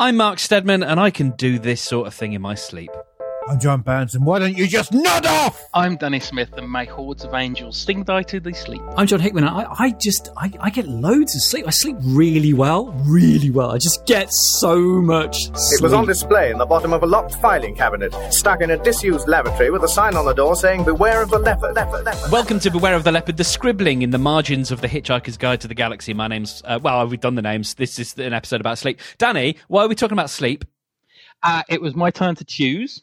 I'm Mark Stedman, and I can do this sort of thing in my sleep. I'm John Barnes, and why don't you just nod off? I'm Danny Smith, and may hordes of angels sting thy to thee sleep. I'm John Hickman. I, I just, I, I get loads of sleep. I sleep really well, really well. I just get so much sleep. It was on display in the bottom of a locked filing cabinet, stuck in a disused lavatory with a sign on the door saying, Beware of the leopard, leopard, leopard. Welcome to Beware of the Leopard, the scribbling in the margins of the Hitchhiker's Guide to the Galaxy. My name's, uh, well, we've done the names. This is an episode about sleep. Danny, why are we talking about sleep? Uh, it was my turn to choose,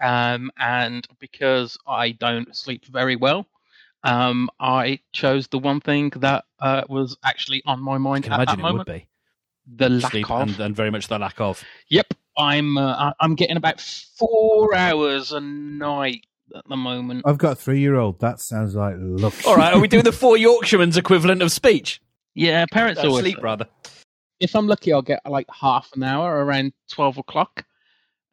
um, and because I don't sleep very well, um, I chose the one thing that uh, was actually on my mind. I mind can at imagine that it moment. would be. The lack Sleep of. and, and very much the lack of. Yep, I'm. Uh, I- I'm getting about four hours a night at the moment. I've got a three-year-old. That sounds like luck. All right, are we doing the four Yorkshiremen's equivalent of speech? Yeah, parents Uh, always sleep, rather. if I'm lucky, I'll get like half an hour around 12 o'clock.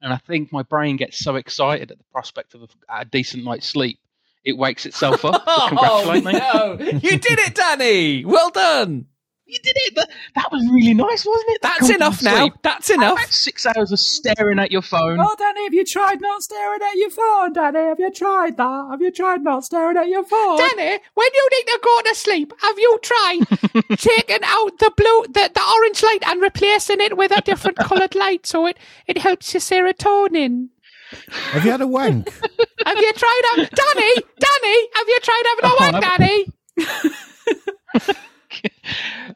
And I think my brain gets so excited at the prospect of a, a decent night's sleep, it wakes itself up to oh, congratulate me. Oh, no. You did it, Danny! Well done! You did it! That, that was really nice, wasn't it? That That's comfortable enough now. sleep. That's How enough. About six hours of staring at your phone. Oh, Danny, have you tried not staring at your phone, Danny? Have you tried that? Have you tried not staring at your phone? Danny, when you need to go to sleep, have you tried taking out the blue, the, the orange light and replacing it with a different coloured light so it, it helps your serotonin? Have you had a wank? Have you tried, have, Danny, Danny, have you tried having a Oh, wank, I've- Danny?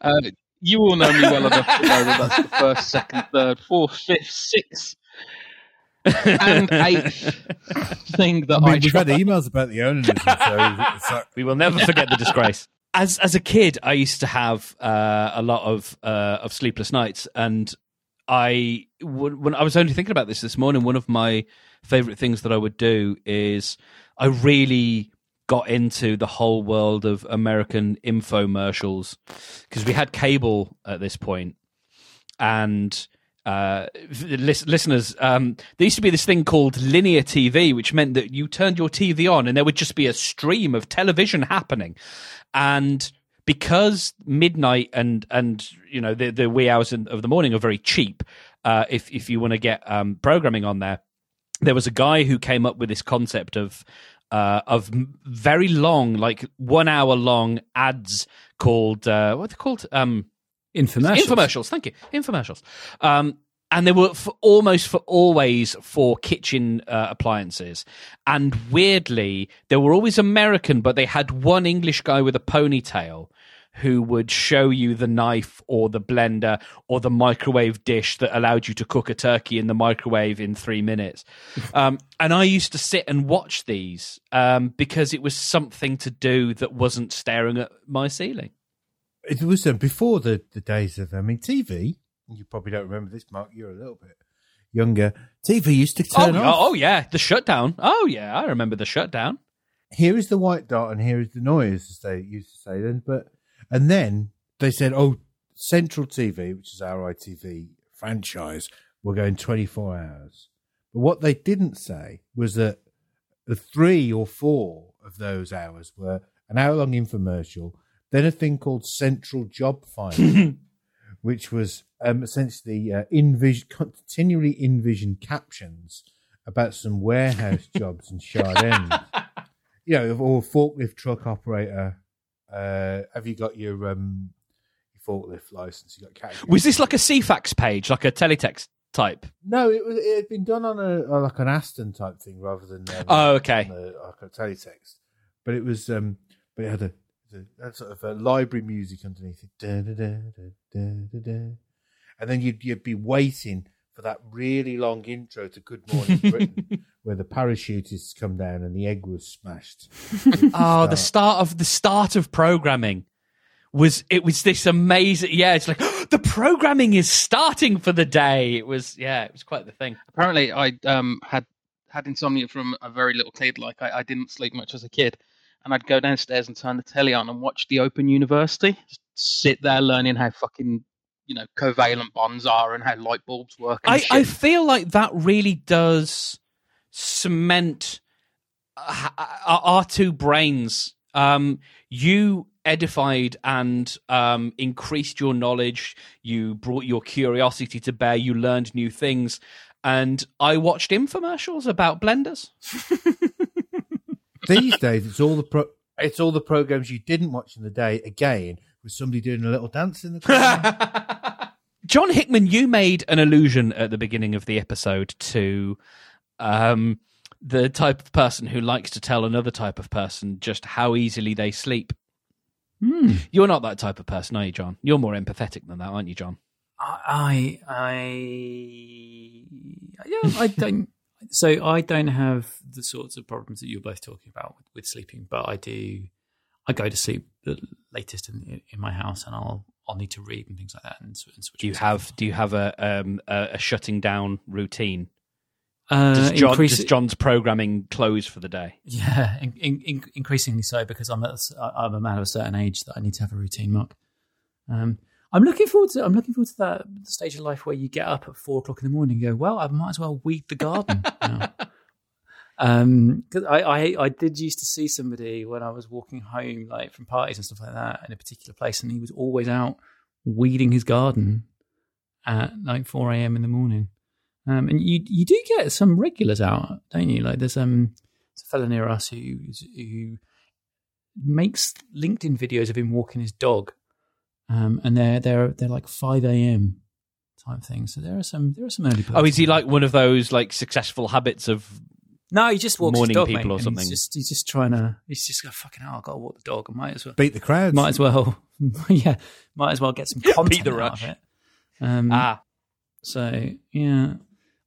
Uh, you all know me well enough to know that that's the first, second, third, fourth, fifth, sixth, and eighth thing that I I, mean, we've try. had emails about the onanism, so it's like, We will never forget the disgrace. As as a kid, I used to have uh, a lot of uh, of sleepless nights, and I when I was only thinking about this this morning, one of my favorite things that I would do is I really got into the whole world of American infomercials because we had cable at this point, and uh, lis- listeners, um, there used to be this thing called linear TV, which meant that you turned your TV on and there would just be a stream of television happening. And because midnight and and you know the the wee hours of the morning are very cheap, uh, if if you want to get um, programming on there, there was a guy who came up with this concept of uh, of very long, like one hour long ads called uh, what are they called? Um, Infomercials. Infomercials. Thank you. Infomercials. Um, and they were for almost for always for kitchen uh, appliances. And weirdly, they were always American, but they had one English guy with a ponytail who would show you the knife or the blender or the microwave dish that allowed you to cook a turkey in the microwave in three minutes. Um, and I used to sit and watch these um, because it was something to do that wasn't staring at my ceiling. it was uh, before the, the days of, I mean, TV. You probably don't remember this, Mark. You're a little bit younger. TV used to Oh, turn yeah, off. oh yeah, the shutdown. Oh yeah, I remember the shutdown. Here is the white dot, and here is the noise, as they used to say then. But and then they said, "Oh, Central TV, which is our ITV franchise, we're going 24 hours." But what they didn't say was that the three or four of those hours were an hour-long infomercial, then a thing called Central Job Finder, which was um, essentially uh, invis- continually envision captions about some warehouse jobs in Shard End you know, or forklift truck operator. Uh, have you got your um, your forklift license? You got category? Was this like a Ceefax page, like a teletext type? No, it was. It had been done on a on like an Aston type thing rather than um, Oh, okay. a, like a teletext. But it was, um, but it had a, a that sort of uh library music underneath it, da, da, da. and then you'd you'd be waiting for that really long intro to Good Morning Britain, where the parachutists come down and the egg was smashed. Oh, the start of the start of programming was it was this amazing. Yeah, it's like the programming is starting for the day. It was yeah, it was quite the thing. apparently I um had had insomnia from a very little kid. Like I, I didn't sleep much as a kid, and I'd go downstairs and turn the telly on and watch the Open University. Just sit there learning how fucking you know covalent bonds are and how light bulbs work. And I. I feel like that really does cement uh, our, our two brains. Um, you edified and um, increased your knowledge. You brought your curiosity to bear. You learned new things. And I watched infomercials about blenders. These days, it's all the pro- it's all the programs you didn't watch in the day again with somebody doing a little dance in the corner. John Hickman, you made an allusion at the beginning of the episode to um, the type of person who likes to tell another type of person just how easily they sleep. Hmm. You're not that type of person, are you, John? You're more empathetic than that, aren't you, John? I, I, yeah, I don't. So I don't have the sorts of problems that you're both talking about with, with sleeping, but I do. I go to sleep the latest in, in my house, and I'll I'll need to read and things like that, and, and switch. Do you have do you have a um, a, a shutting down routine? Uh, Does, John, increase- does John's programming close for the day? Yeah, in, in, in, increasingly so because I'm at, I'm a man of a certain age that I need to have a routine. Mark, um, I'm looking forward to I'm looking forward to that stage of life where you get up at four o'clock in the morning and go, well, I might as well weed the garden. now. Um, because I, I I did used to see somebody when I was walking home like from parties and stuff like that in a particular place, and he was always out weeding his garden at like four a.m. in the morning. Um, and you you do get some regulars out, don't you? Like there's um there's a fellow near us who who makes LinkedIn videos of him walking his dog, um, and they're they're they're like five a.m. type things. So there are some there are some early. Oh, is he like one of those like successful habits of? No, he just walks morning his dog, people mate, or something? He's just he's just trying to. He's just go fucking hell. I got to walk the dog. I might as well. Beat the crowds. Might as well. yeah, might as well get some content the out rush. of it. Um, Ah, So yeah,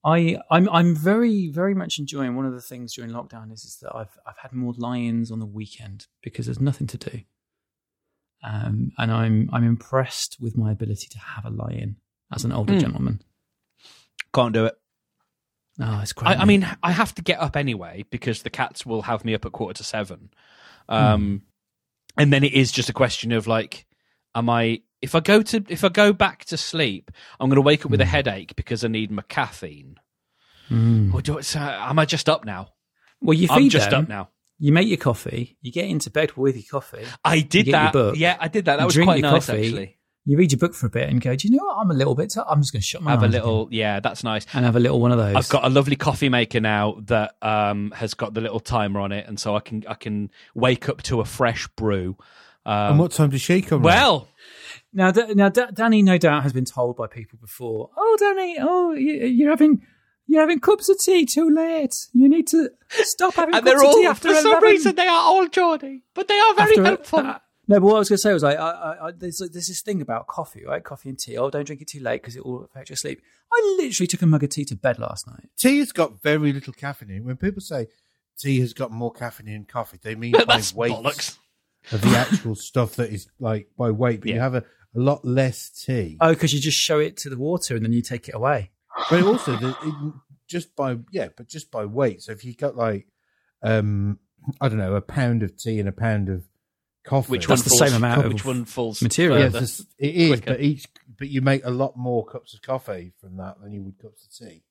I I'm I'm very very much enjoying. One of the things during lockdown is is that I've I've had more lions on the weekend because there's nothing to do, um, and I'm I'm impressed with my ability to have a lion as an older Hmm. gentleman. can't do it. Oh, it's great. I, I mean, I have to get up anyway because the cats will have me up at quarter to seven. Um, and then it is just a question of like, am I? If I go to if I go back to sleep, I'm going to wake up with a headache because I need my caffeine. Mm. Or do I, so am I just up now? well, you I'm feed just them, up now. You make your coffee. You get into bed with your coffee. I did get your that. book, yeah, I did that. That was quite nice coffee, actually. You read your book for a bit and go. Do you know what? I'm a little bit. T- I'm just going to shut my Have a little, again yeah, that's nice. and have a little one of those. I've got a lovely coffee maker now that um, has got the little timer on it, and so I can I can wake up to a fresh brew. Um, and what time does she come? round? well, Now, now, D- Danny, no doubt, has been told by people before. Oh, Danny, oh, you, you're having you're having cups of tea too late. You need to stop having and cups they're of tea after for some 11. reason they are all Geordie, but they are very After- helpful. uh, no, but what I was going to say was like, I, I, I, there's, there's this thing about coffee, right? Coffee and tea. Oh, don't drink it too late because it will affect your sleep. I literally took a mug of tea to bed last night. tea has got very little caffeine. in. When people say tea has got more caffeine in coffee, they mean by That's weight bollocks. of the actual stuff that is like by weight. But you Yeah. have a, a lot less tea. Oh, because you just show it to the water and then you take it away. but also the, it, just by yeah, but just by weight. So if you got like um I don't know a pound of tea and a pound of coffee, Which That's one the falls, same amount of Which one falls material. Yeah, further? it's- it is. quicker. But each but you make a lot more cups of coffee from that than you would cups of tea.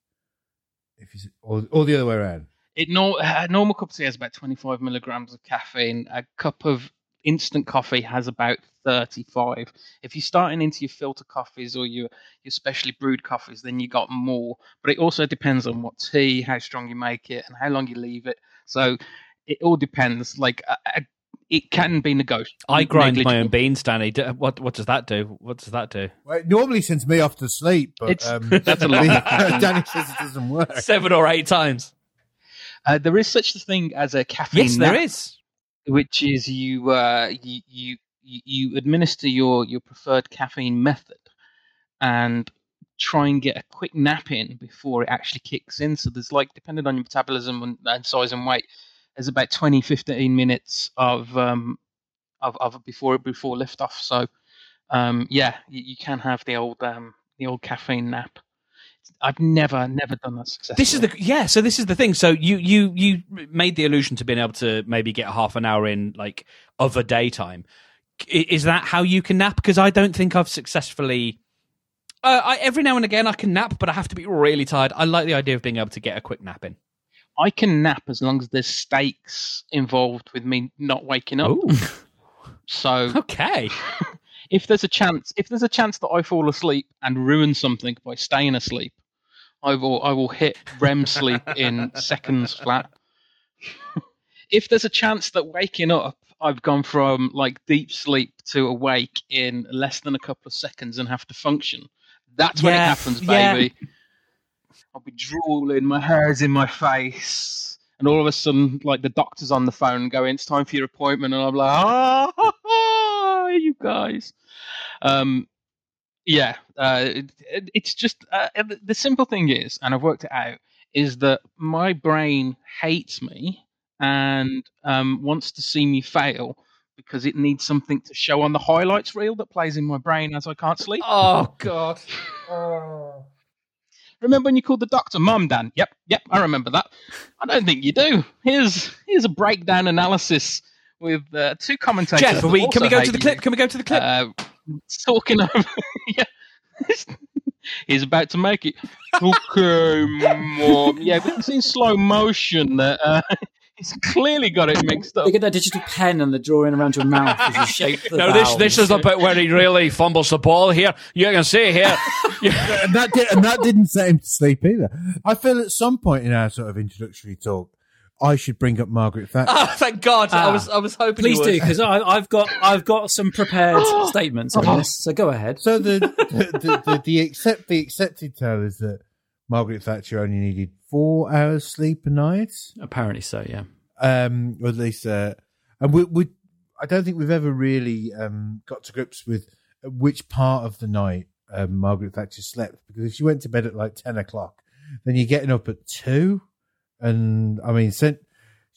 If you s- or or the other way around. It nor- a normal cup of tea has about 25 milligrams of caffeine. A cup of instant coffee has about 35. If you're starting into your filter coffees or your your specially brewed coffees, then you got more. But it also depends on what tea, how strong you make it, and how long you leave it. So it all depends. Like uh, uh, it can be negotiable. I grind my own beans, Danny. D- What what does that do? What does that do? Well, it normally sends me off to sleep, but um, that's a lot. Danny says it doesn't work. Seven or eight times. Uh, there is such a thing as a caffeine. Yes, there nap. is. which is you uh, you, you you you administer your your preferred caffeine method and try and get a quick nap in before it actually kicks in. So there's like depending on your metabolism and, and size and weight, there's about 20 15 minutes of um of, of before before liftoff. So um yeah, you, you can have the old um the old caffeine nap. I've never never done that successfully. This is the yeah. So this is the thing. So you you you made the allusion to being able to maybe get half an hour in like of a daytime. Is that how you can nap? Because I don't think I've successfully. Uh, I, every now and again I can nap, but I have to be really tired. I like the idea of being able to get a quick nap in. I can nap as long as there's stakes involved with me not waking up. So Okay. if there's a chance, if there's a chance that I fall asleep and ruin something by staying asleep, I will I will hit REM sleep in seconds flat. if there's a chance that waking up, I've gone from like deep sleep to awake in less than a couple of seconds and have to function. That's when it Yeah, happens, yeah. I'll be drooling, my hair's in my face, and all of a sudden, like the doctor's on the phone going, "It's time for your appointment," and I'm like, "Ah, ha, ha, you guys." Um, yeah, uh, it, it- it's just uh, the- the simple thing is, and I've worked it out, is that my brain hates me and um, wants to see me fail because it needs something to show on the highlights reel that plays in my brain as I can't sleep. Oh God. Remember when you called the doctor Mum, Dan? Yep, yep, I remember that. I don't think you do. Here's here's a breakdown analysis with uh, two commentators. Jeff, we, can we go to the you. clip? Can we go to the clip? Uh, talking over. yeah. He's about to make it. Okay, mom. Yeah, but it's in slow motion. That uh, he's clearly got it mixed up. Look at that digital pen and the drawing around your mouth as you shape the no, this this is the bit where he really fumbles the ball. Here, you can see here. and that did, and that didn't set him to sleep either. I feel at some point in our sort of introductory talk, I should bring up Margaret Thatcher. oh, thank God! I Ah. was I was hoping. Please you do because I've got I've got some prepared statements on this. So go ahead. So the the, the, the, the accept the accepted tale is that Margaret Thatcher only needed four hours sleep a night, Apparently so. Yeah. um, or at least, uh, and we, we I don't think we've ever really um, got to grips with which part of the night um, Margaret Thatcher slept because if she went to bed at like ten o'clock, then you're getting up at two, and I mean, cent-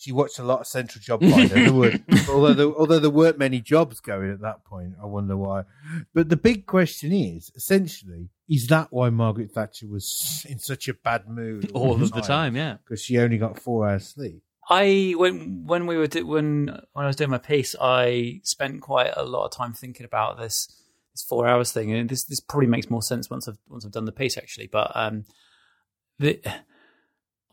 she watched a lot of Central Job Finder. there were, although there, although there weren't many jobs going at that point, I wonder why. But the big question is, essentially, is that why Margaret Thatcher was in such a bad mood all of the time. Yeah. because she only got four hours sleep? I when when we were do, when when I was doing my piece, I spent quite a lot of time thinking about this this four hours thing, and this this probably makes more sense once I've once I've done the piece actually. But um, the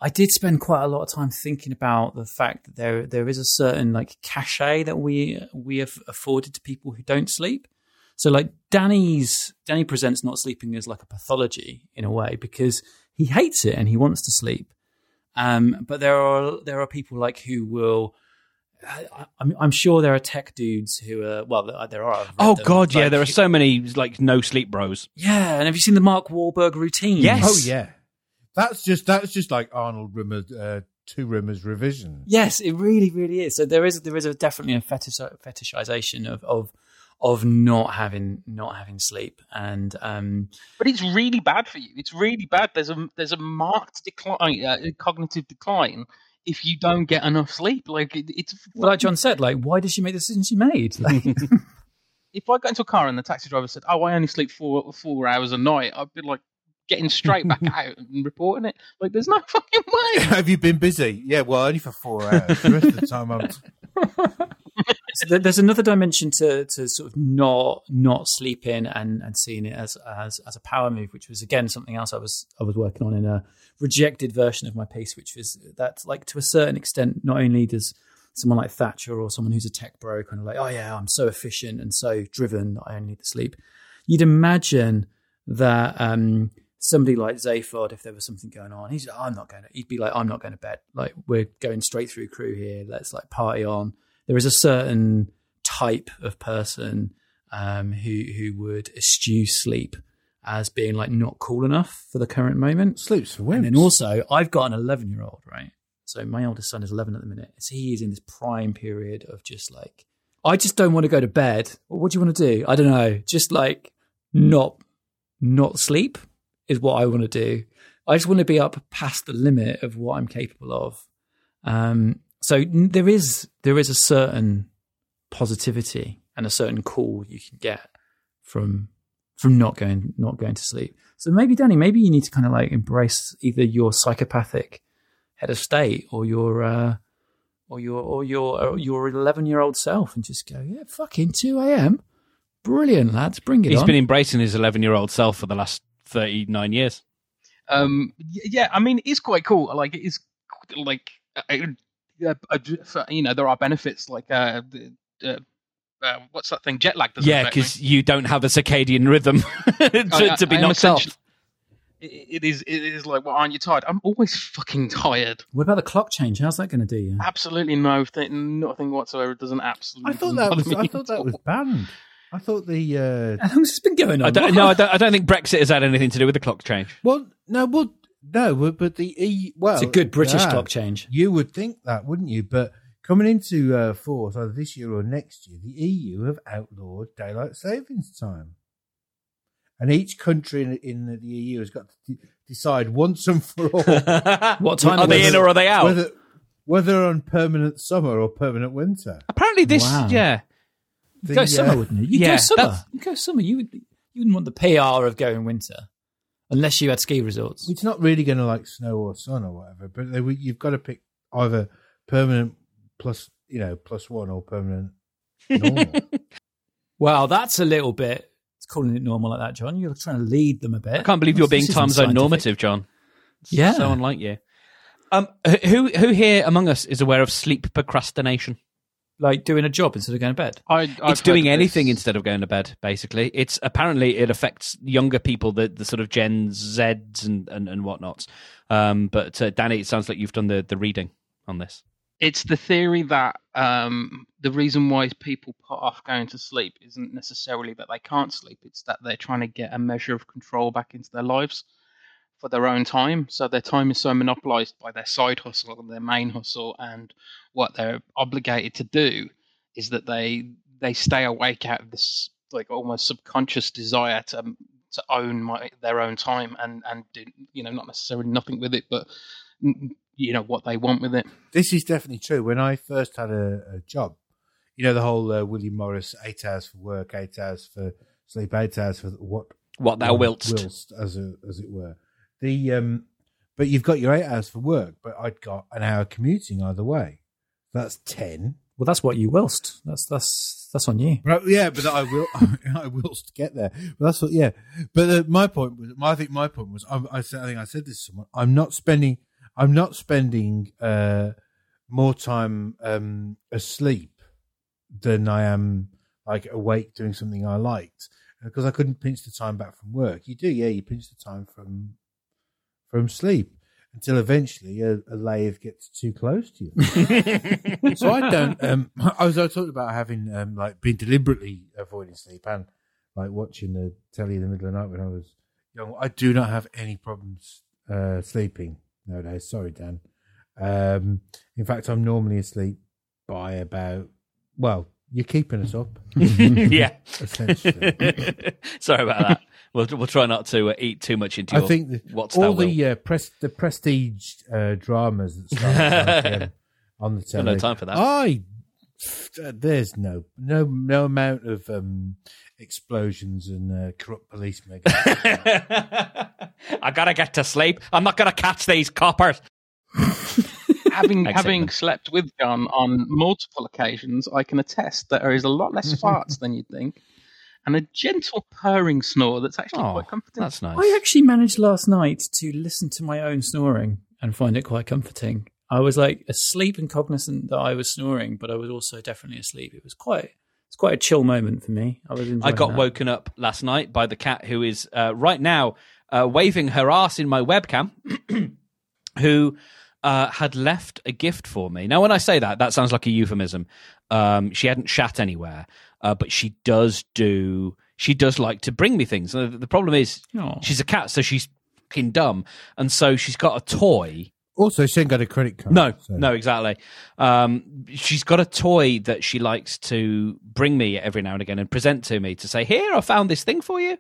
I did spend quite a lot of time thinking about the fact that there there is a certain like cachet that we we have afforded to people who don't sleep. So like Danny's Danny presents not sleeping as like a pathology in a way because he hates it and he wants to sleep. Um, but there are there are people like who will. I, I'm, I'm sure there are tech dudes who are well. There, there are. Oh them, God, yeah. There are so many like no sleep bros. Yeah, and have you seen the Mark Wahlberg routine? Yes. Oh yeah, that's just that's just like Arnold Rimmer, uh, two Rimmers revision. Yes, it really, really is. So there is there is a definitely a fetish, fetishization of of of not having not having sleep, and um, But it's really bad for you. It's really bad. There's a there's a marked decline, uh, cognitive decline, if you don't get enough sleep. Like it, it's well, like John said, like why did she make the decision she made? Like, if I got into a car and the taxi driver said, "Oh, I only sleep four four hours a night," I'd be like getting straight back out and reporting it. Like there's no fucking way. Have you been busy? Yeah, well, only for four hours. The rest of the time, I'm. so there's another dimension to to sort of not not sleeping and and seeing it as as as a power move, which was again something else I was I was working on in a rejected version of my piece, which was that like to a certain extent, not only does someone like Thatcher or someone who's a tech bro kind of like, oh yeah, I'm so efficient and so driven that I only need to sleep. You'd imagine that um, somebody like Zaphod, if there was something going on, he's I'm not going to. He'd be like, I'm not going to bed. Like we're going straight through crew here. Let's like party on. There is a certain type of person um, who who would eschew sleep as being like not cool enough for the current moment. Sleeps for And women. then also, I've got an 11 year old, right? So my oldest son is 11 at the minute. So he is in this prime period of just like, I just don't want to go to bed. Well, what do you want to do? I don't know. Just like not, not sleep is what I want to do. I just want to be up past the limit of what I'm capable of. Um, so there is, there is a certain positivity and a certain call you can get from from not going not going to sleep. So maybe Danny, maybe you need to kind of like embrace either your psychopathic head of state or your uh, or your or your or your eleven year old self and just go, yeah, fucking two a.m. Brilliant, lads, bring it He's on. been embracing his 11 year old self for the last 39 years. Um, yeah, I mean, it's quite cool. Like, it is like, uh, uh, uh, you know, there are benefits like uh, uh, uh, what's that thing? Jet lag doesn't Yeah, because you don't have a circadian rhythm to, I- to be I am knocked off. It, it is. It is like, well, aren't you tired? I'm always fucking tired. What about the clock change? How's that going to do you? Absolutely no thing, nothing whatsoever. It doesn't absolutely. I thought that was. I thought that was banned. I thought the. Uh, How long's this been going on? I don't, no, I don't, I don't think Brexit has had anything to do with the clock change. well, no, well, no, but- but the E. Well, It's a good British yeah, clock change. You would think that, wouldn't you? But coming into uh, force either this year or next year, the EU have outlawed daylight savings time, and each country in, in the EU has got to de- decide once and for all What time Are of they it? in or are they out? whether whether on permanent summer or permanent winter. Apparently, this. Wow. Yeah. The, go uh, summer, wouldn't you? You yeah, go summer. You go summer. You would. You wouldn't want the PR of going winter, unless you had ski resorts. It's not really going to like snow or sun or whatever, but they, you've got to pick either permanent plus you know plus one or permanent normal. Well, that's a little bit. It's calling it normal like that, John. You're trying to lead them a bit. I can't believe you're being time zone normative, John. It's Yeah. So unlike you. Um, who who here among us is aware of sleep procrastination? Like doing a job instead of going to bed. I, I've it's doing anything this. instead of going to bed. Basically, it's apparently it affects younger people, the the sort of Gen Zs and and, and whatnots. Um, but uh, Danny, it sounds like you've done the the reading on this. It's the theory that um, the reason why people put off going to sleep isn't necessarily that they can't sleep. It's that they're trying to get a measure of control back into their lives for their own time. So their time is so monopolized by their side hustle and their main hustle, and what they're obligated to do is that they they stay awake out of this like almost subconscious desire to to own my, their own time and and do you know not necessarily nothing with it, but you know what they want with it. this is definitely true. When I first had a, a job, you know the whole uh, William Morris eight hours for work, eight hours for sleep, eight hours for what What thou wilt, whilst, as a, as it were. The um, but you've got your eight hours for work, but I'd got an hour commuting either way. That's ten. Well, that's what you whilst. That's that's that's on you. Right, yeah, but I will. I will get there. But that's what. Yeah, but uh, my point was. My, I think my point was. I, I said. I think I said this to someone. I'm not spending. I'm not spending uh, more time um, asleep than I am like awake doing something I liked because I couldn't pinch the time back from work. You do, yeah. You pinch the time from from sleep until eventually a, a lathe gets too close to you. so I don't. Um, I was I talked about having um, like been deliberately avoiding sleep and like watching the telly in the middle of the night when I was young. I do not have any problems uh, sleeping nowadays. Sorry, Dan. Um, in fact, I'm normally asleep by about. Well, you're keeping us up, yeah. essentially. Sorry about that. We'll we'll try not to uh, eat too much into. I your think that what's all that the uh, pres- the prestige uh, dramas that start at 9 on the Got telly. no time for that. I there's no no no amount of um, explosions and uh, corrupt policemen. I gotta get to sleep. I'm not gonna catch these coppers. having Thanks, having slept with John on multiple occasions, I can attest that there is a lot less farts than you'd think, and a gentle purring snore that's actually Oh, quite comforting. that's nice. I actually managed last night to listen to my own snoring and find it quite comforting. I was like asleep and cognizant that I was snoring, but I was also definitely asleep. It was quite it's quite a chill moment for me. I was enjoying I got that. woken up last night by the cat who is uh, right now uh, waving her ass in my webcam, who uh, had left a gift for me. Now, when I say that, that sounds like a euphemism. Um, she hadn't shat anywhere, uh, but she does do. She does like to bring me things. Uh, the problem is, Aw. she's a cat, so she's fucking dumb, and so she's got a toy also, she ain't got a credit card. no, so- no, exactly. Um, she's got a toy that she likes to bring me every now and again and present to me to say, "Here, I found this thing for you."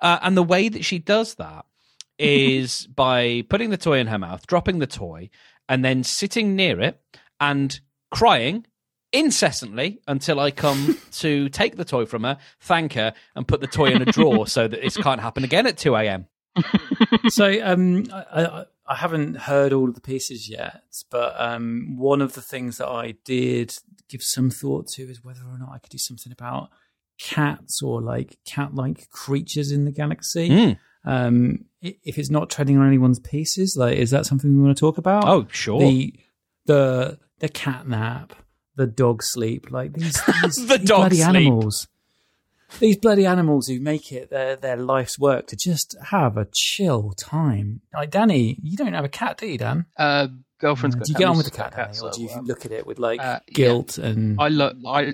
Uh, and the way that she does that is by putting the toy in her mouth, dropping the toy, and then sitting near it and crying incessantly until I come to take the toy from her, thank her, and put the toy in a drawer so that this can't happen again at two a.m. so um, I, I, haven't heard all of the pieces yet, but um, one of the things that I did give some thought to is whether or not I could do something about cats or like cat-like creatures in the galaxy. Mm. Um, if it's not treading on anyone's pieces, like is that something we want to talk about? Oh, sure. the the the cat nap, the dog sleep. Like these, these, The these dog bloody sleep. animals. These bloody animals who make it their, their life's work to just have a chill time. Like Danny, you don't have a cat, do you, Dan? Uh, girlfriend's do got you cat, get on with the cat, have Danny, or do you so, um, look at it with like uh, yeah. guilt and? I love I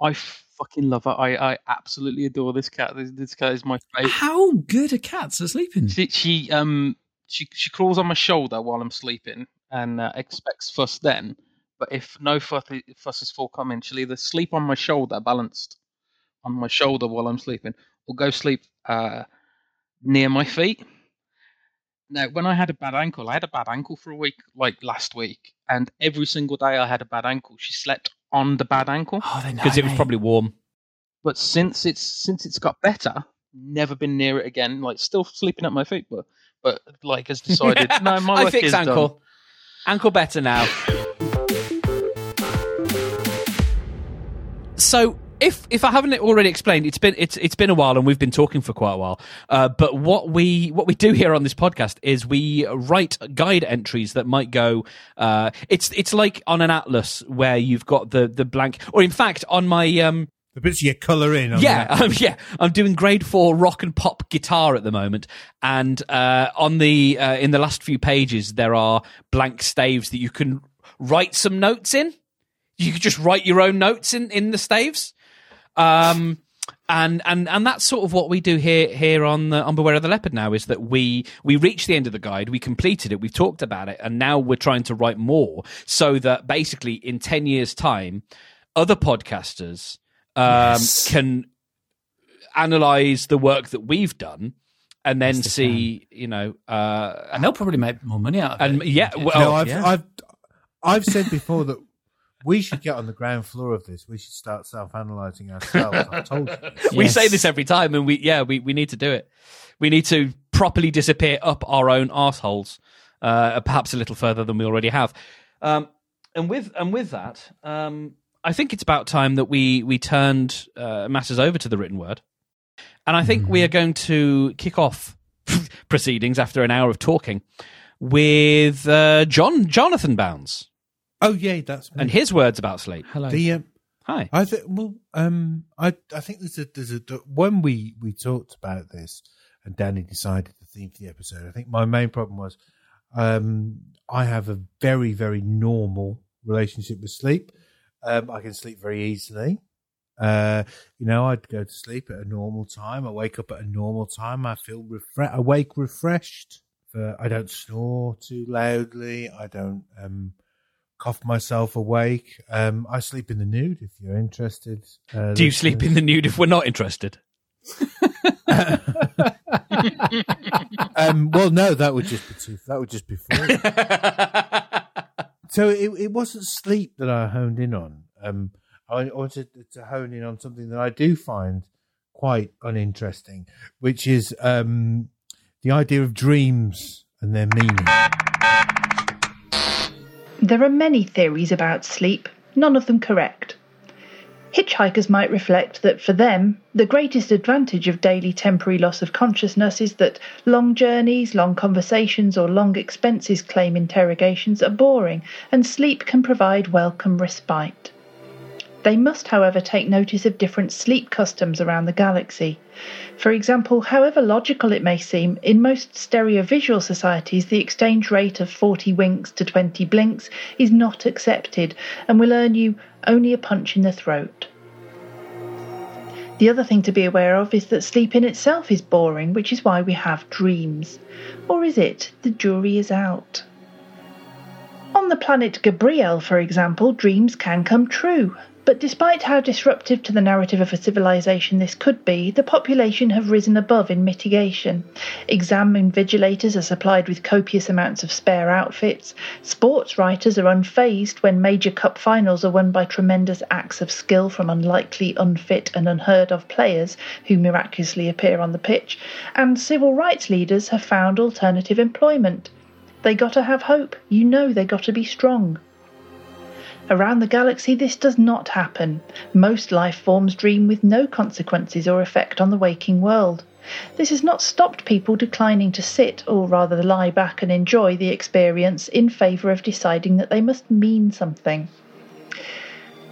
I fucking love her. I, I absolutely adore this cat. This, this cat is my favorite. How good are cats at sleeping? She, she um she she crawls on my shoulder while I'm sleeping and uh, expects fuss then. But if no fuss, fuss is forthcoming, she'll either sleep on my shoulder, balanced on my shoulder while I'm sleeping, or go sleep uh, near my feet. Now, when I had a bad ankle, I had a bad ankle for a week, like last week, and every single day I had a bad ankle, she slept on the bad ankle. Oh, because it was probably warm. But since it's since it's got better, never been near it again. Like still sleeping at my feet, but but like has decided no, my I work fix is ankle. done. Ankle better now. So if if I haven't already explained, it's been it's it's been a while and we've been talking for quite a while. Uh, but what we what we do here on this podcast is we write guide entries that might go. Uh, it's it's like on an atlas where you've got the the blank, or in fact on my um The bits you colour in. yeah, um, yeah. I'm doing grade four rock and pop guitar at the moment, and uh, on the uh, in the last few pages there are blank staves that you can write some notes in. You could just write your own notes in in the staves, um, and and and that's sort of what we do here here on the, on Beware of the Leopard. Now is that we we reached the end of the guide, we completed it, we've talked about it, and now we're trying to write more so that basically in ten years' time, other podcasters um, Yes. can analyze the work that we've done and then Yes, they see you know uh and they'll probably make more money out of and it. yeah well no, I've, yeah. I've, I've said before that we should get on the ground floor of this. We should start self-analyzing ourselves. I told you. this. we Yes. say this every time and we yeah we, we need to do it we need to properly disappear up our own arseholes uh perhaps a little further than we already have um and with and with that um i think it's about time that we we turned uh, matters over to the written word and i think we are going to kick off proceedings after an hour of talking with uh, john jonathan bounds Oh yeah, that's me. and his words about sleep Hello. the um, hi I think well, um, I I think there's a there's a when we we talked about this and Danny decided the theme for the episode. I think my main problem was um, I have a very very normal relationship with sleep. Um, I can sleep very easily. Uh, you know, I'd go to sleep at a normal time. I wake up at a normal time. I feel refre- awake, refreshed. Uh, I don't snore too loudly. I don't um, cough myself awake. Um, I sleep in the nude. If you're interested, uh, do you sleep in the nude if we're not interested um, well, no, that would just be too. That would just be so it, it wasn't sleep that I honed in on. Um, I wanted to hone in on something that I do find quite uninteresting, which is um, the idea of dreams and their meaning. There are many theories about sleep, none of them correct. Hitchhikers might reflect that for them, the greatest advantage of daily temporary loss of consciousness is that long journeys, long conversations, or long expenses claim interrogations are boring, and sleep can provide welcome respite. They must, however, take notice of different sleep customs around the galaxy. For example, however logical it may seem, in most stereovisual societies, the exchange rate of 40 winks to 20 blinks is not accepted and will earn you only a punch in the throat. The other thing to be aware of is that sleep in itself is boring, which is why we have dreams. Or is it? The jury is out. On the planet Gabriel, for example, dreams can come true. But despite how disruptive to the narrative of a civilization this could be, the population have risen above in mitigation. Exam invigilators are supplied with copious amounts of spare outfits. Sports writers are unfazed when major cup finals are won by tremendous acts of skill from unlikely, unfit, and unheard of players who miraculously appear on the pitch. And civil rights leaders have found alternative employment. They gotta have hope. You know they gotta be strong. Around the galaxy, this does not happen. Most life forms dream with no consequences or effect on the waking world. This has not stopped people declining to sit, or rather lie back and enjoy the experience, in favour of deciding that they must mean something.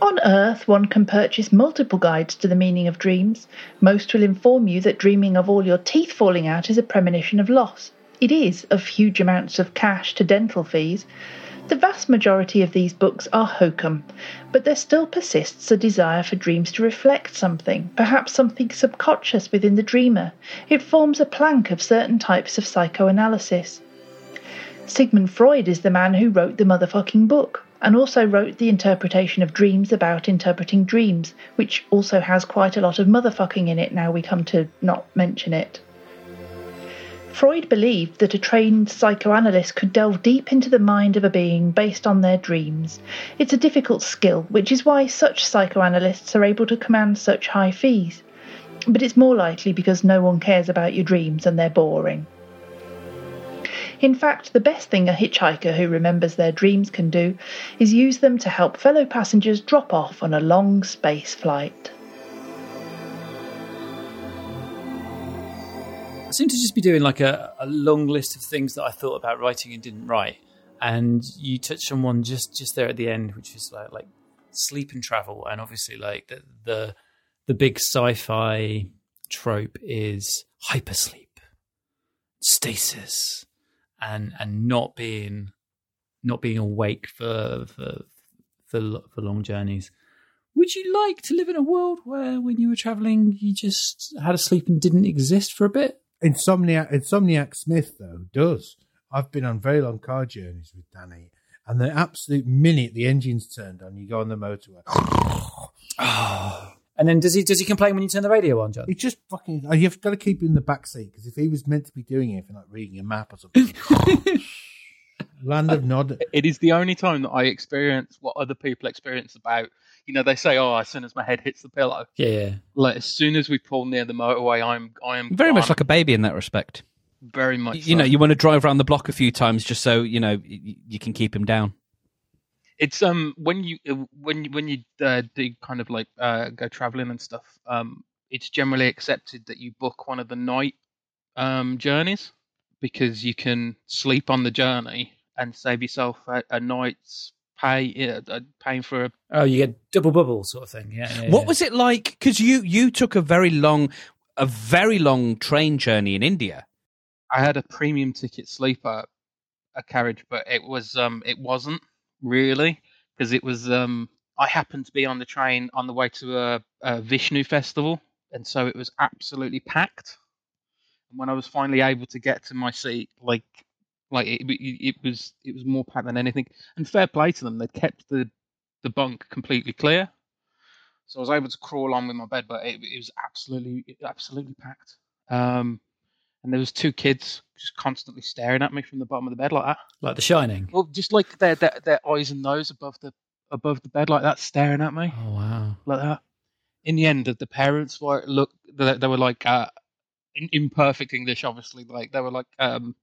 On Earth, one can purchase multiple guides to the meaning of dreams. Most will inform you that dreaming of all your teeth falling out is a premonition of loss. It is of huge amounts of cash to dental fees. The vast majority of these books are hokum, but there still persists a desire for dreams to reflect something, perhaps something subconscious within the dreamer. It forms a plank of certain types of psychoanalysis. Sigmund Freud is the man who wrote the motherfucking book and also wrote the interpretation of dreams about interpreting dreams, which also has quite a lot of motherfucking in it now we come to not mention it. Freud believed that a trained psychoanalyst could delve deep into the mind of a being based on their dreams. It's a difficult skill, which is why such psychoanalysts are able to command such high fees. But it's more likely because no one cares about your dreams and they're boring. In fact, the best thing a hitchhiker who remembers their dreams can do is use them to help fellow passengers drop off on a long space flight. Seem to just be doing like a, a long list of things that I thought about writing and didn't write. And you touched on one just just there at the end, which is like like sleep and travel, and obviously like the the, the big sci-fi trope is hypersleep, stasis, and and not being not being awake for for for, for long journeys. Would you like to live in a world where, when you were traveling, you just had a sleep and didn't exist for a bit? Insomniac, Insomniac Smith though does. I've been on very long car journeys with Danny, and the absolute minute the engine's turned on, you go on the motorway. And then does he does he complain when you turn the radio on, John? He just fucking. oh, You've got to keep him in the back seat because if he was meant to be doing anything like reading a map or something, land of nod. It is the only time that I experience what other people experience about. You know, they say, "Oh, as soon as my head hits the pillow, Yeah, yeah. like as soon as we pull near the motorway, I'm, I am Very much like a baby in that respect. very much. You know, you want to drive around the block a few times just so you know y- you can keep him down. it's um when you uh, when you when you uh, do kind of like uh, go traveling and stuff um it's generally accepted that you book one of the night um journeys because you can sleep on the journey and save yourself a, a night's pay uh, uh, paying for a Oh, you get double bubble sort of thing. Yeah. yeah What yeah. was it like? Because you you took a very long a very long train journey in India. I had a premium ticket sleeper a carriage but it was um it wasn't really because it was um I happened to be on the train on the way to a, a Vishnu festival and so it was absolutely packed and when I was finally able to get to my seat like like it, it, it was it was more packed than anything and fair play to them they kept the the bunk completely clear so I was able to crawl on with my bed but it, it was absolutely absolutely packed um and there was two kids just constantly staring at me from the bottom of the bed like that. like The Shining? Well, just like their their, their eyes and nose above the above the bed like that, staring at me Oh wow. like that. In the end, the parents were look they, they were like uh, in imperfect English, obviously. Like they were like, um,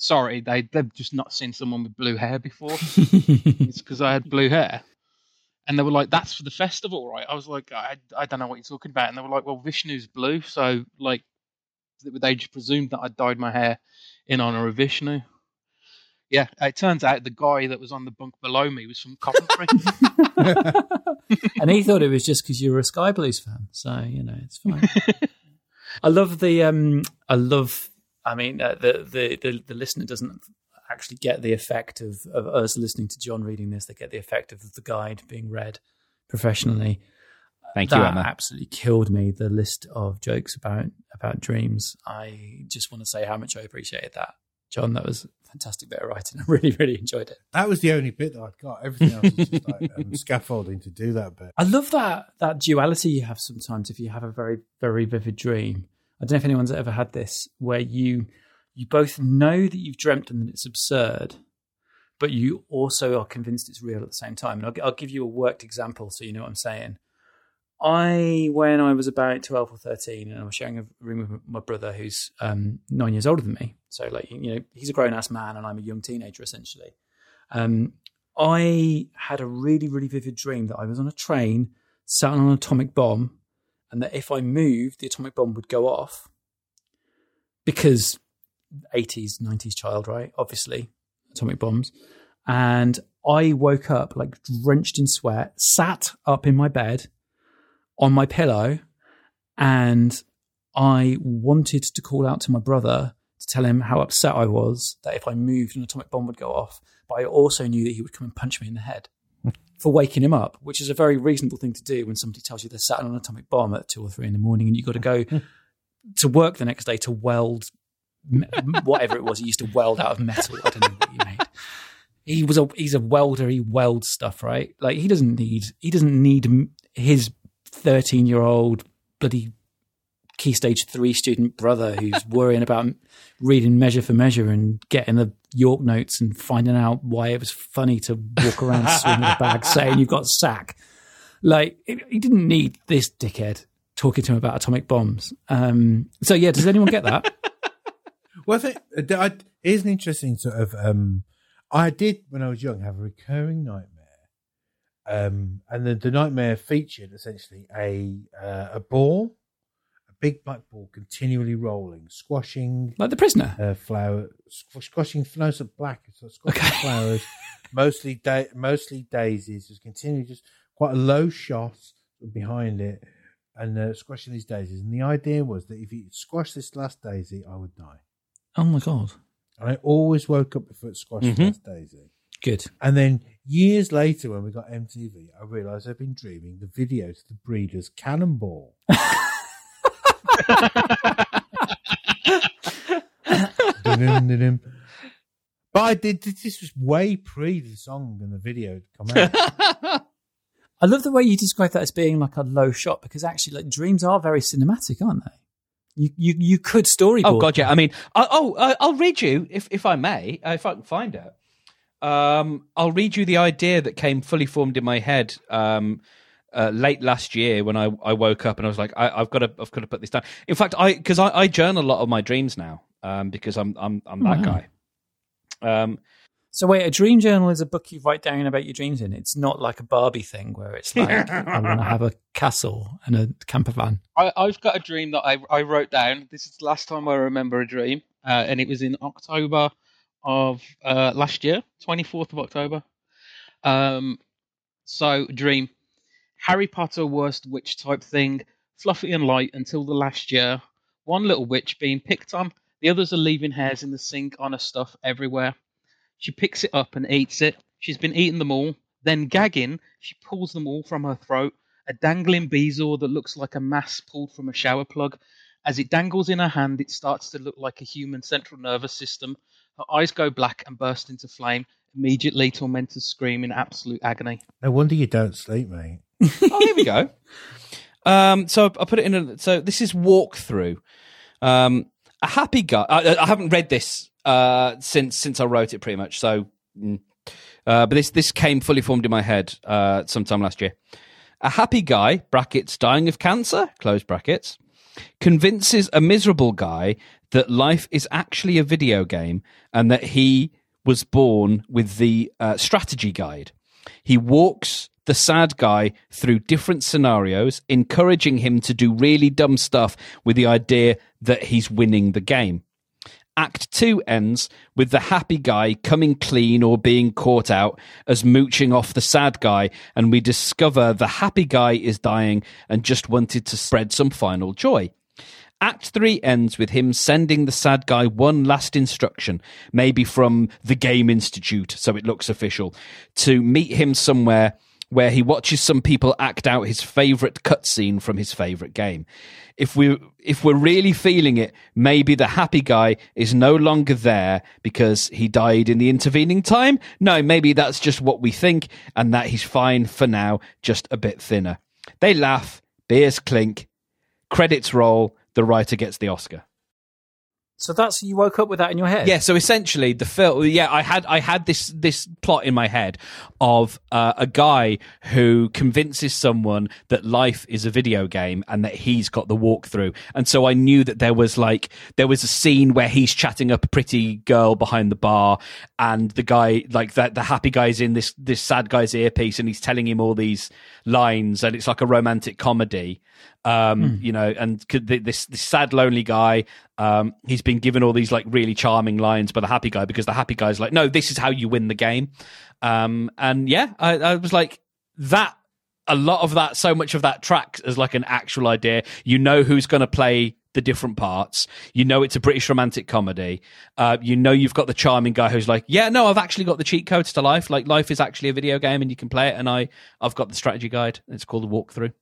sorry, they they've just not seen someone with blue hair before. it's because I had blue hair. And they were like, "That's for the festival, right?" I was like, "I, I don't know what you're talking about." And they were like, "Well, Vishnu's blue, so like, they just presumed that I dyed my hair in honor of Vishnu." Yeah, it turns out the guy that was on the bunk below me was from Coventry. and he thought it was just because you were a Sky Blues fan. So you know, it's fine. I love the. um I love. I mean, uh, the, the the the listener doesn't actually get the effect of of us listening to John reading this. They get the effect of the guide being read professionally. Thank that you, Emma. absolutely killed me. The list of jokes about about dreams. I just want to say how much I appreciated that, John. That was a fantastic bit of writing. I really, really enjoyed it. That was the only bit that I'd got. Everything else was just like um, scaffolding to do that bit. I love that that duality you have sometimes if you have a very very vivid dream. I don't know if anyone's ever had this where you you both know that you've dreamt and that it's absurd, but you also are convinced it's real at the same time. And I'll, I'll give you a worked example so you know what I'm saying. I, when I was about 12 or 13, and I was sharing a room with my brother who's um, nine years older than me. So, like, you know, he's a grown ass man and I'm a young teenager essentially. Um, I had a really, really vivid dream that I was on a train, sat on an atomic bomb, and that if I moved, the atomic bomb would go off. Because 80s, 90s child, right? Obviously, atomic bombs. And I woke up like drenched in sweat, sat up in my bed on my pillow, and I wanted to call out to my brother to tell him how upset I was that if I moved, an atomic bomb would go off. But I also knew that he would come and punch me in the head for waking him up, which is a very reasonable thing to do when somebody tells you they're sat on an atomic bomb at two or three in the morning and you've got to go to work the next day to weld whatever it was he used to weld out of metal. I don't know what he made. He was a he's a welder. He welds stuff, right? Like he doesn't need he doesn't need his thirteen year old bloody key stage three student brother who's worrying about reading measure for measure and getting the York notes and finding out why it was funny to walk around swinging a bag saying you've got sack. Like it- he didn't need this dickhead talking to him about atomic bombs. Um, so yeah, does anyone get that? Well, I think uh, I, an interesting sort of. Um, I did when I was young have a recurring nightmare, um, and the, the nightmare featured essentially a uh, a ball, a big black ball continually rolling, squashing like the prisoner. uh, flower, squ- squashing no, so black, so squashing flowers, mostly da- mostly daisies, just continually just quite a low shot behind it, and uh, squashing these daisies. And the idea was that if you squash this last daisy, I would die. Oh my god, And I always woke up before it squashed Mhm. the last daisy. good. And then years later, when we got MTV, I realised I'd been dreaming the video to the Breeders' Cannonball. Dun-dun, dun-dun. But I did. This was way pre the song and the video had come out. I love the way you describe that as being like a low shot because actually, like dreams are very cinematic, aren't they? You you you could storyboard. Oh god, yeah. I mean, I, oh, I- I'll read you if if I may, uh, if I can find it. Um, I'll read you the idea that came fully formed in my head um, uh, late last year when I, I woke up and I was like, I, I've got to I've got to put this down. In fact, I because I, I journal a lot of my dreams now um, because I'm I'm I'm that Wow. guy. Um, So wait, a dream journal is a book you write down about your dreams in. It's not like a Barbie thing where it's like I want to have a castle and a camper van. I, I've got a dream that I, I wrote down. This is the last time I remember a dream, uh, and it was in October of uh, last year, 24th of October. Um, so, dream Harry Potter worst witch type thing, fluffy and light until the last year. One little witch being picked on, the others are leaving hairs in the sink on her stuff everywhere. She picks it up and eats it. She's been eating them all. Then, gagging, she pulls them all from her throat. A dangling bezoar that looks like a mass pulled from a shower plug. As it dangles in her hand, it starts to look like a human central nervous system. Her eyes go black and burst into flame. Immediately, tormentors scream in absolute agony. no wonder you don't sleep, mate. Oh, here we go. Um, so I put it in. A, so this is walkthrough. Um, a happy guy. I, I haven't read this uh, since since I wrote it, pretty much. So, mm. uh, but this this came fully formed in my head uh, sometime last year. A happy guy (brackets dying of cancer) close brackets convinces a miserable guy that life is actually a video game and that he was born with the uh, strategy guide. He walks the sad guy through different scenarios, encouraging him to do really dumb stuff with the idea that he's winning the game. Act 2 ends with the happy guy coming clean or being caught out as mooching off the sad guy, and we discover the happy guy is dying and just wanted to spread some final joy. Act 3 ends with him sending the sad guy one last instruction, maybe from the Game Institute, so it looks official, to meet him somewhere where he watches some people act out his favorite cutscene from his favorite game. If we if we're really feeling it, maybe the happy guy is no longer there because he died in the intervening time. No, maybe that's just what we think and that he's fine for now, just a bit thinner. They laugh, beers clink, credits roll, the writer gets the Oscar. So that's you woke up with that in your head. Yeah, so essentially the film. Yeah, I had I had this this plot in my head of uh, a guy who convinces someone that life is a video game and that he's got the walkthrough, and so I knew that there was like there was a scene where he's chatting up a pretty girl behind the bar, and the guy like that the happy guy's in this this sad guy's earpiece, and he's telling him all these lines, and it's like a romantic comedy um, you know, and could th- this this sad lonely guy Um, he's been given all these like really charming lines by the happy guy because the happy guy's like, no, this is how you win the game. Um, and yeah, I, I was like that. A lot of that, so much of that track as like an actual idea. You know who's going to play the different parts. You know it's a British romantic comedy. Uh, you know you've got the charming guy who's like, yeah, no, I've actually got the cheat codes to life. Like life is actually a video game and you can play it. And I, I've got the strategy guide. It's called the walkthrough.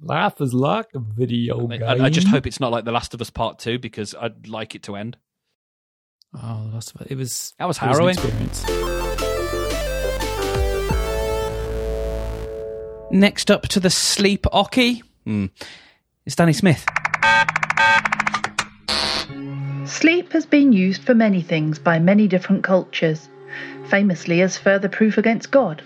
Laugh is like a video game. I, I just hope it's not like The Last of Us Part Two because I'd like it to end. Oh, that's it was. That was it an harrowing. experience. Next up to the sleep Oki. Hmm. It's Danny Smith. Sleep has been used for many things by many different cultures, famously as further proof against God.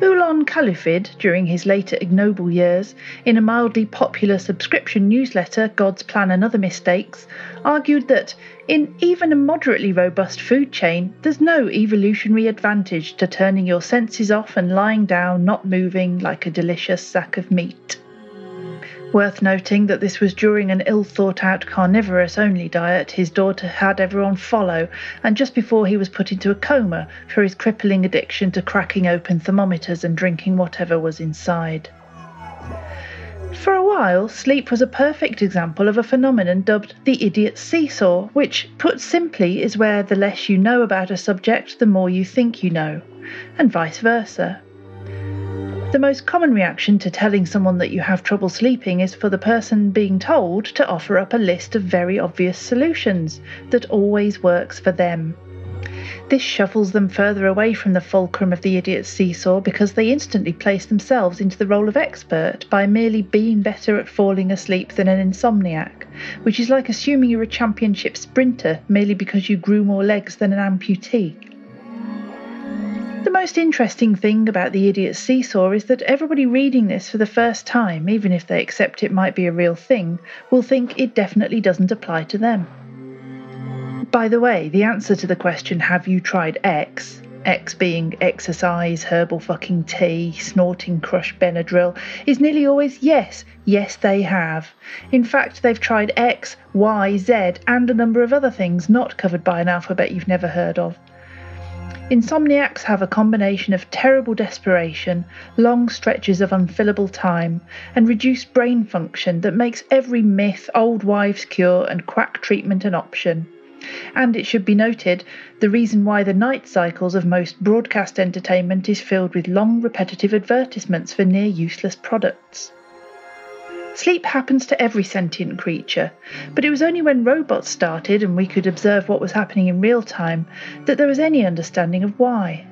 Ulon Khalifid, during his later ignoble years, in a mildly popular subscription newsletter, God's Plan and Other Mistakes, argued that in even a moderately robust food chain, there's no evolutionary advantage to turning your senses off and lying down, not moving like a delicious sack of meat. Worth noting that this was during an ill thought out carnivorous only diet his daughter had everyone follow, and just before he was put into a coma for his crippling addiction to cracking open thermometers and drinking whatever was inside. For a while, sleep was a perfect example of a phenomenon dubbed the idiot seesaw, which, put simply, is where the less you know about a subject, the more you think you know, and vice versa. The most common reaction to telling someone that you have trouble sleeping is for the person being told to offer up a list of very obvious solutions that always works for them. This shuffles them further away from the fulcrum of the idiot's seesaw because they instantly place themselves into the role of expert by merely being better at falling asleep than an insomniac, which is like assuming you're a championship sprinter merely because you grew more legs than an amputee. The most interesting thing about the idiot seesaw is that everybody reading this for the first time, even if they accept it might be a real thing, will think it definitely doesn't apply to them. By the way, the answer to the question, Have you tried X? X being exercise, herbal fucking tea, snorting crushed Benadryl, is nearly always yes. Yes, they have. In fact, they've tried X, Y, Z, and a number of other things not covered by an alphabet you've never heard of. Insomniacs have a combination of terrible desperation, long stretches of unfillable time, and reduced brain function that makes every myth, old wives' cure, and quack treatment an option. And it should be noted the reason why the night cycles of most broadcast entertainment is filled with long, repetitive advertisements for near useless products. Sleep happens to every sentient creature, but it was only when robots started and we could observe what was happening in real time that there was any understanding of why.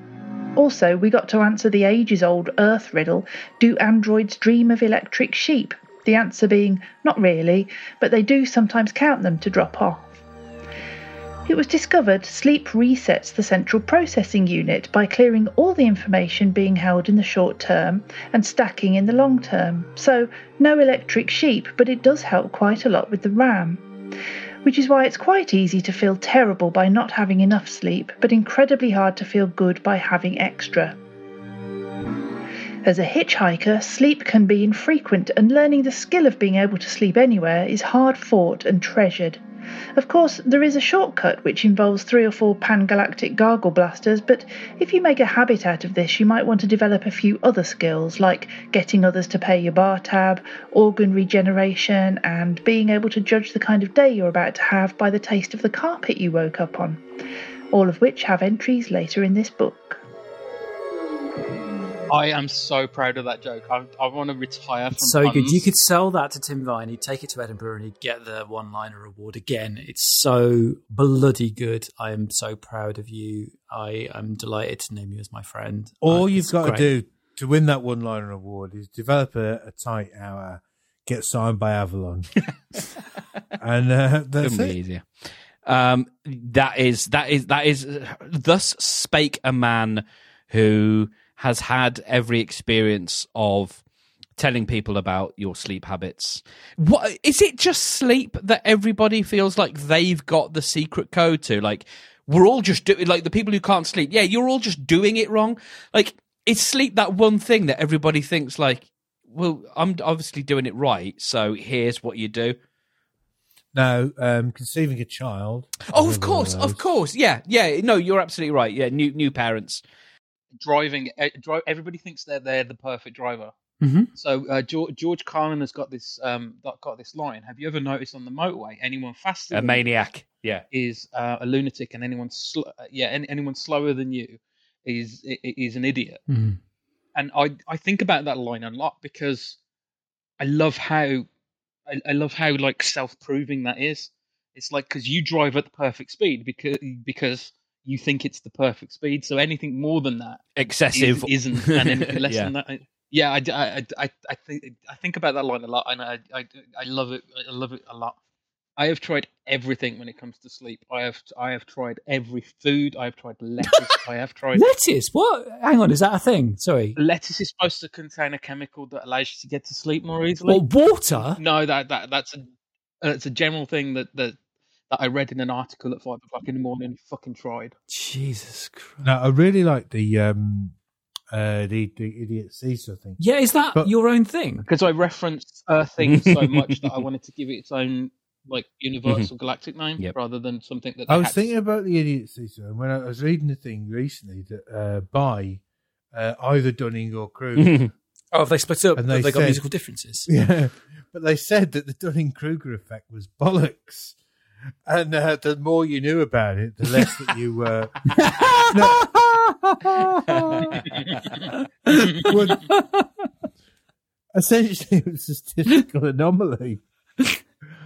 Also, we got to answer the ages old Earth riddle do androids dream of electric sheep? The answer being not really, but they do sometimes count them to drop off. It was discovered sleep resets the central processing unit by clearing all the information being held in the short term and stacking in the long term. So, no electric sheep, but it does help quite a lot with the RAM. Which is why it's quite easy to feel terrible by not having enough sleep, but incredibly hard to feel good by having extra. As a hitchhiker, sleep can be infrequent, and learning the skill of being able to sleep anywhere is hard fought and treasured. Of course, there is a shortcut which involves three or four pan-galactic gargle blasters, but if you make a habit out of this, you might want to develop a few other skills like getting others to pay your bar tab, organ regeneration, and being able to judge the kind of day you're about to have by the taste of the carpet you woke up on. All of which have entries later in this book. I am so proud of that joke. I, I want to retire from so good. You could sell that to Tim Vine. He'd take it to Edinburgh and he'd get the one-liner award again. It's so bloody good. I am so proud of you. I am delighted to name you as my friend. All Uh, you've got great. to do to win that one liner award is develop a, a tight hour, get signed by Avalon, and uh, that's Couldn't be it. easier. Um, that is that is that is. Thus spake a man who has had every experience of telling people about your sleep habits. What is it? Just sleep that everybody feels like they've got the secret code to? Like we're all just doing like the people who can't sleep. Yeah, you're all just doing it wrong. Like is sleep that one thing that everybody thinks like? Well, I'm obviously doing it right, so here's what you do. No, um, conceiving a child. Oh, of course, of course. Yeah, yeah. No, you're absolutely right. Yeah, new new parents. Driving. Everybody thinks they're they're the perfect driver. Mhm. So uh, George, George Carlin has got this um got this line. Have you ever noticed on the motorway anyone faster A than maniac. Yeah. is uh, a lunatic, and anyone sl- uh, yeah any, anyone slower than you is is an idiot. Mhm. And I I think about that line a lot because I love how I, I love how like self proving that is. It's like because you drive at the perfect speed because because you think it's the perfect speed. So anything more than that Excessive. is, isn't, and anything less Yeah. than that. I- Yeah, I, I, I, I think I think about that line a lot, and I, I, I love it. I love it a lot. I have tried everything when it comes to sleep. I have I have tried every food. I have tried lettuce. I have tried Lettuce? What? Hang on, is that a thing? Sorry. lettuce is supposed to contain a chemical that allows you to get to sleep more easily. Well, water? No, that that that's a that's a general thing that that that I read in an article at five o'clock in the morning. Fucking tried. Jesus Christ. No, I really like the um, uh, the the idiot seesaw thing. Yeah, is that But- your own thing? because I referenced Earthing so much that I wanted to give it its own like universal galactic name Yep. rather than something that I was had- thinking about the idiot seesaw, and when I was reading the thing recently that uh, by uh, either Dunning or Kruger, Oh, have they split up? And Have they they got said- musical differences? yeah, but they said that the Dunning Kruger effect was bollocks, and uh, the more you knew about it, the less that you were. would, essentially, it was a statistical anomaly.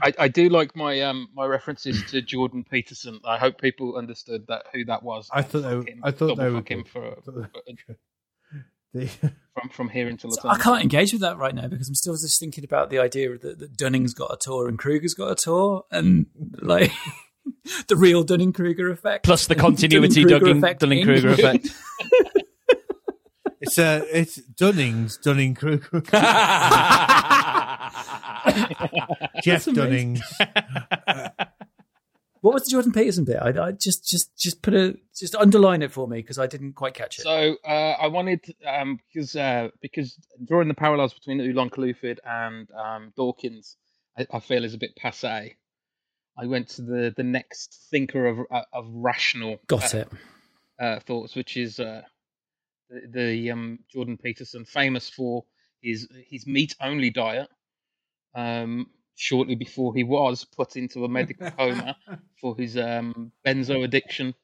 I, I do like my um my references to Jordan Peterson. I hope people understood that who that was. I thought they were- Fuck. I thought they were him good. for, I for- The- from from here until So I can't engage with that right now because I'm still just thinking about the idea that, that Dunning's got a tour and Kruger's got a tour, and like the real Dunning Kruger effect, Plus the continuity Dunning-Kruger Dunning effect Dunning. Kruger effect. it's uh, it's Dunning's Dunning Kruger. Jeff amazing. Dunning's. What was the Jordan Peterson bit? I, I just just just put a just underline it for me because I didn't quite catch it. So uh, I wanted um, because uh, because drawing the parallels between Ulan Kalufid and um, Dawkins, I, I feel is a bit passe. I went to the, the next thinker of uh, of rational Got uh, it. uh, thoughts, which is uh, the, the um, Jordan Peterson, famous for his his meat only diet. Um, shortly before he was put into a medical coma for his um, benzo addiction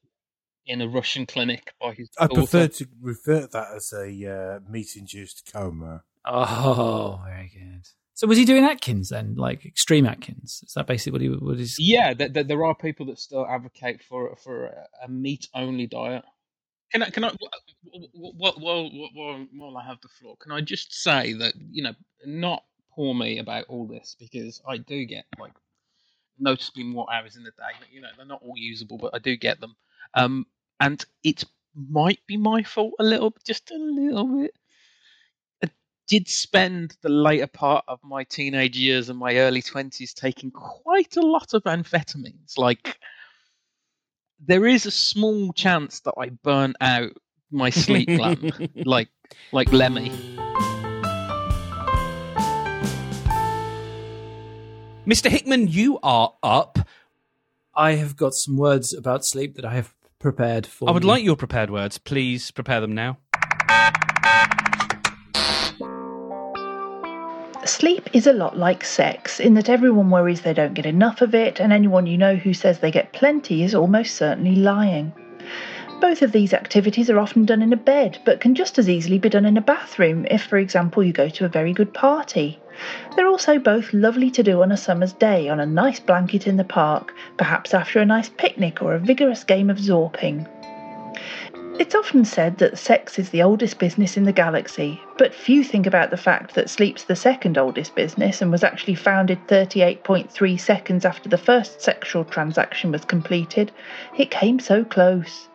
in a Russian clinic by his I daughter. prefer to refer to that as a uh, meat-induced coma. Oh, very good. So was he doing Atkins then, like extreme Atkins? Is that basically what he what is? Yeah, th- th- there are people that still advocate for for a, a meat only diet. Can I can I while, while, while, while I have the floor, can I just say that you know not pour me about all this because I do get like noticeably more hours in the day. You know they're not all usable, but I do get them. Um, and it might be my fault a little, just a little bit. I did spend the later part of my teenage years and my early twenties taking quite a lot of amphetamines. Like there is a small chance that I burn out my sleep gland, like like Lemmy. Mr. Hickman, you are up. I have got some words about sleep that I have prepared for. I would you. like your prepared words. Please prepare them now. Sleep is a lot like sex in that everyone worries they don't get enough of it, and anyone you know who says they get plenty is almost certainly lying. Both of these activities are often done in a bed, but can just as easily be done in a bathroom if, for example, you go to a very good party. They're also both lovely to do on a summer's day on a nice blanket in the park, perhaps after a nice picnic or a vigorous game of zorping. It's often said that sex is the oldest business in the galaxy, but few think about the fact that sleep's the second oldest business and was actually founded 38.3 seconds after the first sexual transaction was completed. It came so close.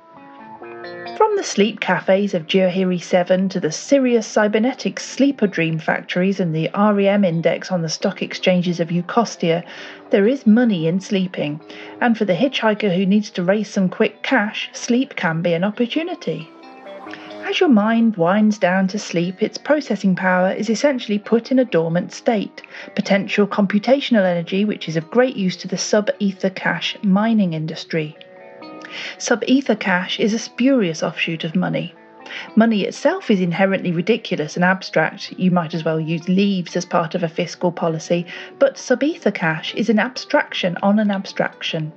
From the sleep cafes of Johiri 7 to the Sirius Cybernetics sleeper dream factories and the REM index on the stock exchanges of Eucostia, there is money in sleeping, and for the hitchhiker who needs to raise some quick cash, sleep can be an opportunity. As your mind winds down to sleep, its processing power is essentially put in a dormant state. Potential computational energy, which is of great use to the sub ether cache mining industry. Sub ether cache is a spurious offshoot of money. Money itself is inherently ridiculous and abstract. You might as well use leaves as part of a fiscal policy, but sub ether cache is an abstraction on an abstraction.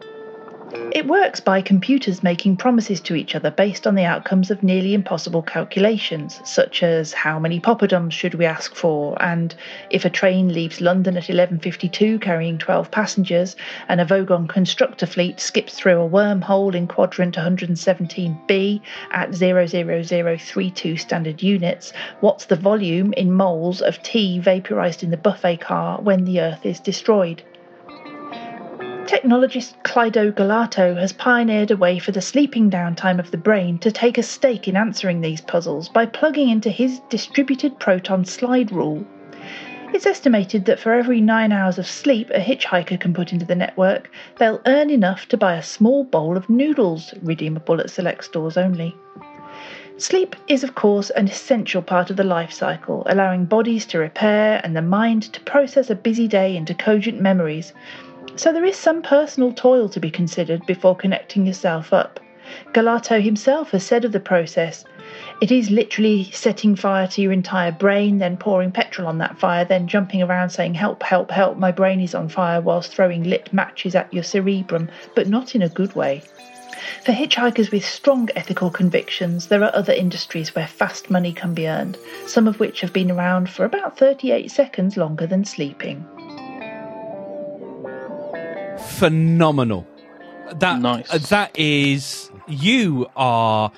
It works by computers making promises to each other based on the outcomes of nearly impossible calculations, such as how many poppadoms should we ask for, and if a train leaves London at 11:52 carrying 12 passengers, and a Vogon constructor fleet skips through a wormhole in quadrant 117b at 00032 standard units, what's the volume in moles of tea vaporized in the buffet car when the Earth is destroyed? Technologist Clydo Galato has pioneered a way for the sleeping downtime of the brain to take a stake in answering these puzzles by plugging into his distributed proton slide rule. It's estimated that for every nine hours of sleep a hitchhiker can put into the network, they'll earn enough to buy a small bowl of noodles, redeemable at select stores only. Sleep is, of course, an essential part of the life cycle, allowing bodies to repair and the mind to process a busy day into cogent memories, so there is some personal toil to be considered before connecting yourself up. Galato himself has said of the process, it is literally setting fire to your entire brain, then pouring petrol on that fire, then jumping around saying, Help, help, help, my brain is on fire, whilst throwing lit matches at your cerebrum, but not in a good way. For hitchhikers with strong ethical convictions, there are other industries where fast money can be earned, some of which have been around for about 38 seconds longer than sleeping. Phenomenal. That Nice. uh, that is you are,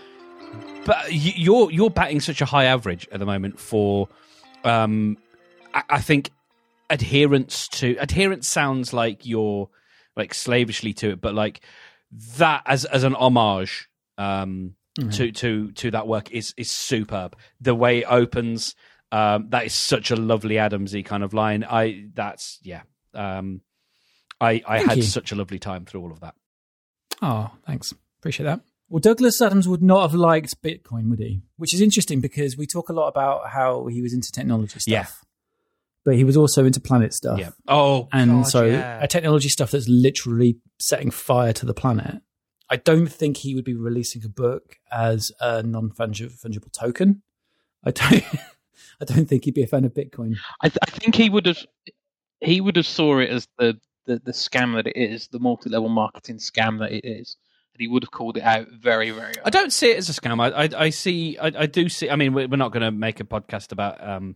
but you're you're batting such a high average at the moment for, um, I, I think adherence to adherence sounds like you're like slavishly to it, but like that as as an homage um to to to that work is is superb. The way it opens, um, that is such a lovely Adamsy kind of line. I that's yeah. Um, I I Thank had you. such a lovely time through all of that. Oh, thanks. Appreciate that. Well, Douglas Adams would not have liked Bitcoin, would he? Which is interesting because we talk a lot about how he was into technology stuff. Yeah. But he was also into planet stuff. Yeah. Oh, And God, so yeah. a technology stuff that's literally setting fire to the planet. I don't think he would be releasing a book as a non-fungible token. I don't. I don't think he'd be a fan of Bitcoin. I, th- I think he would have he would have saw it as the, the, the scam that it is, the multi-level marketing scam that it is, and he would have called it out very very. I don't see it as a scam. I I, I see. I, I do see. I mean, we're we're not going to make a podcast about um,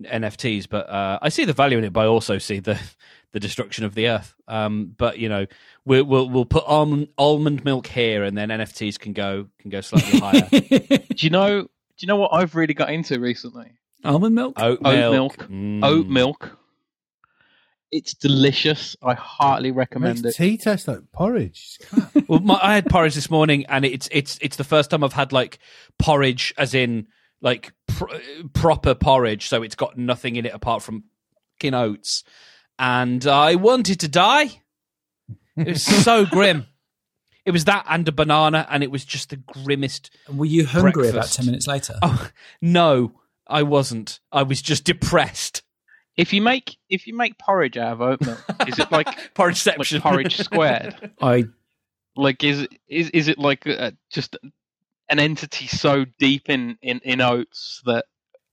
NFTs, but uh, I see the value in it. But I also see the the destruction of the earth. Um, but you know, we'll we'll, we'll put almond, almond milk here, and then NFTs can go can go slightly higher. Do you know? Do you know what I've really got into recently? Almond milk. Oat Oat milk. milk. Mm. Oat milk. It's delicious. I heartily recommend Makes it. tea taste like porridge. Well, my, I had porridge this morning, and it's it's it's the first time I've had like porridge, as in like pr- proper porridge. So it's got nothing in it apart from fucking oats, and I wanted to die. It was so grim. It was that and a banana, and it was just the grimmest. And were you hungry about ten minutes later? Oh no, I wasn't. I was just depressed. If you make if you make porridge out of oat milk, is it like Porridgeception. like porridge squared? I Like is it- is is it like uh just an entity so deep in in, in oats that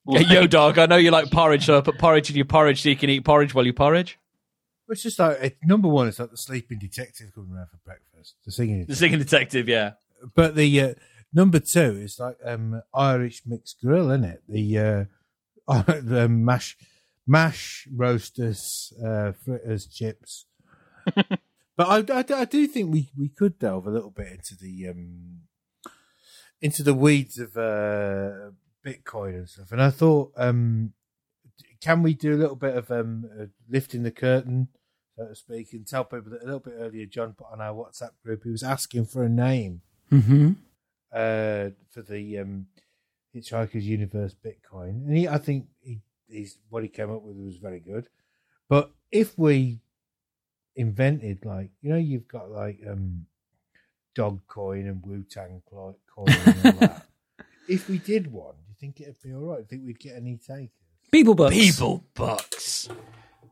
Yeah, Yo, dog, I know you like porridge, so I put porridge in your porridge so you can eat porridge while you porridge. It's just like it, number one. It's like the sleeping detective coming around for breakfast. The singing. The singing detective, yeah. But the uh, number two is like um, Irish mixed grill, isn't it? The uh, the mash mash roasters, uh, fritters, chips. but I, I, I do think we, we could delve a little bit into the um, into the weeds of uh, Bitcoin and stuff. And I thought, um, can we do a little bit of um, uh, lifting the curtain, so to speak, and tell people that a little bit earlier, John put on our WhatsApp group, he was asking for a name hmm uh, for the um, Hitchhiker's Universe Bitcoin, and he, I think he's what he came up with was very good. But if we invented like you know, you've got like um, Dog Coin and Wu Tang coin and all that. If we did one, do you think it'd be all right? Do you think we'd get any takers? People books. People bucks.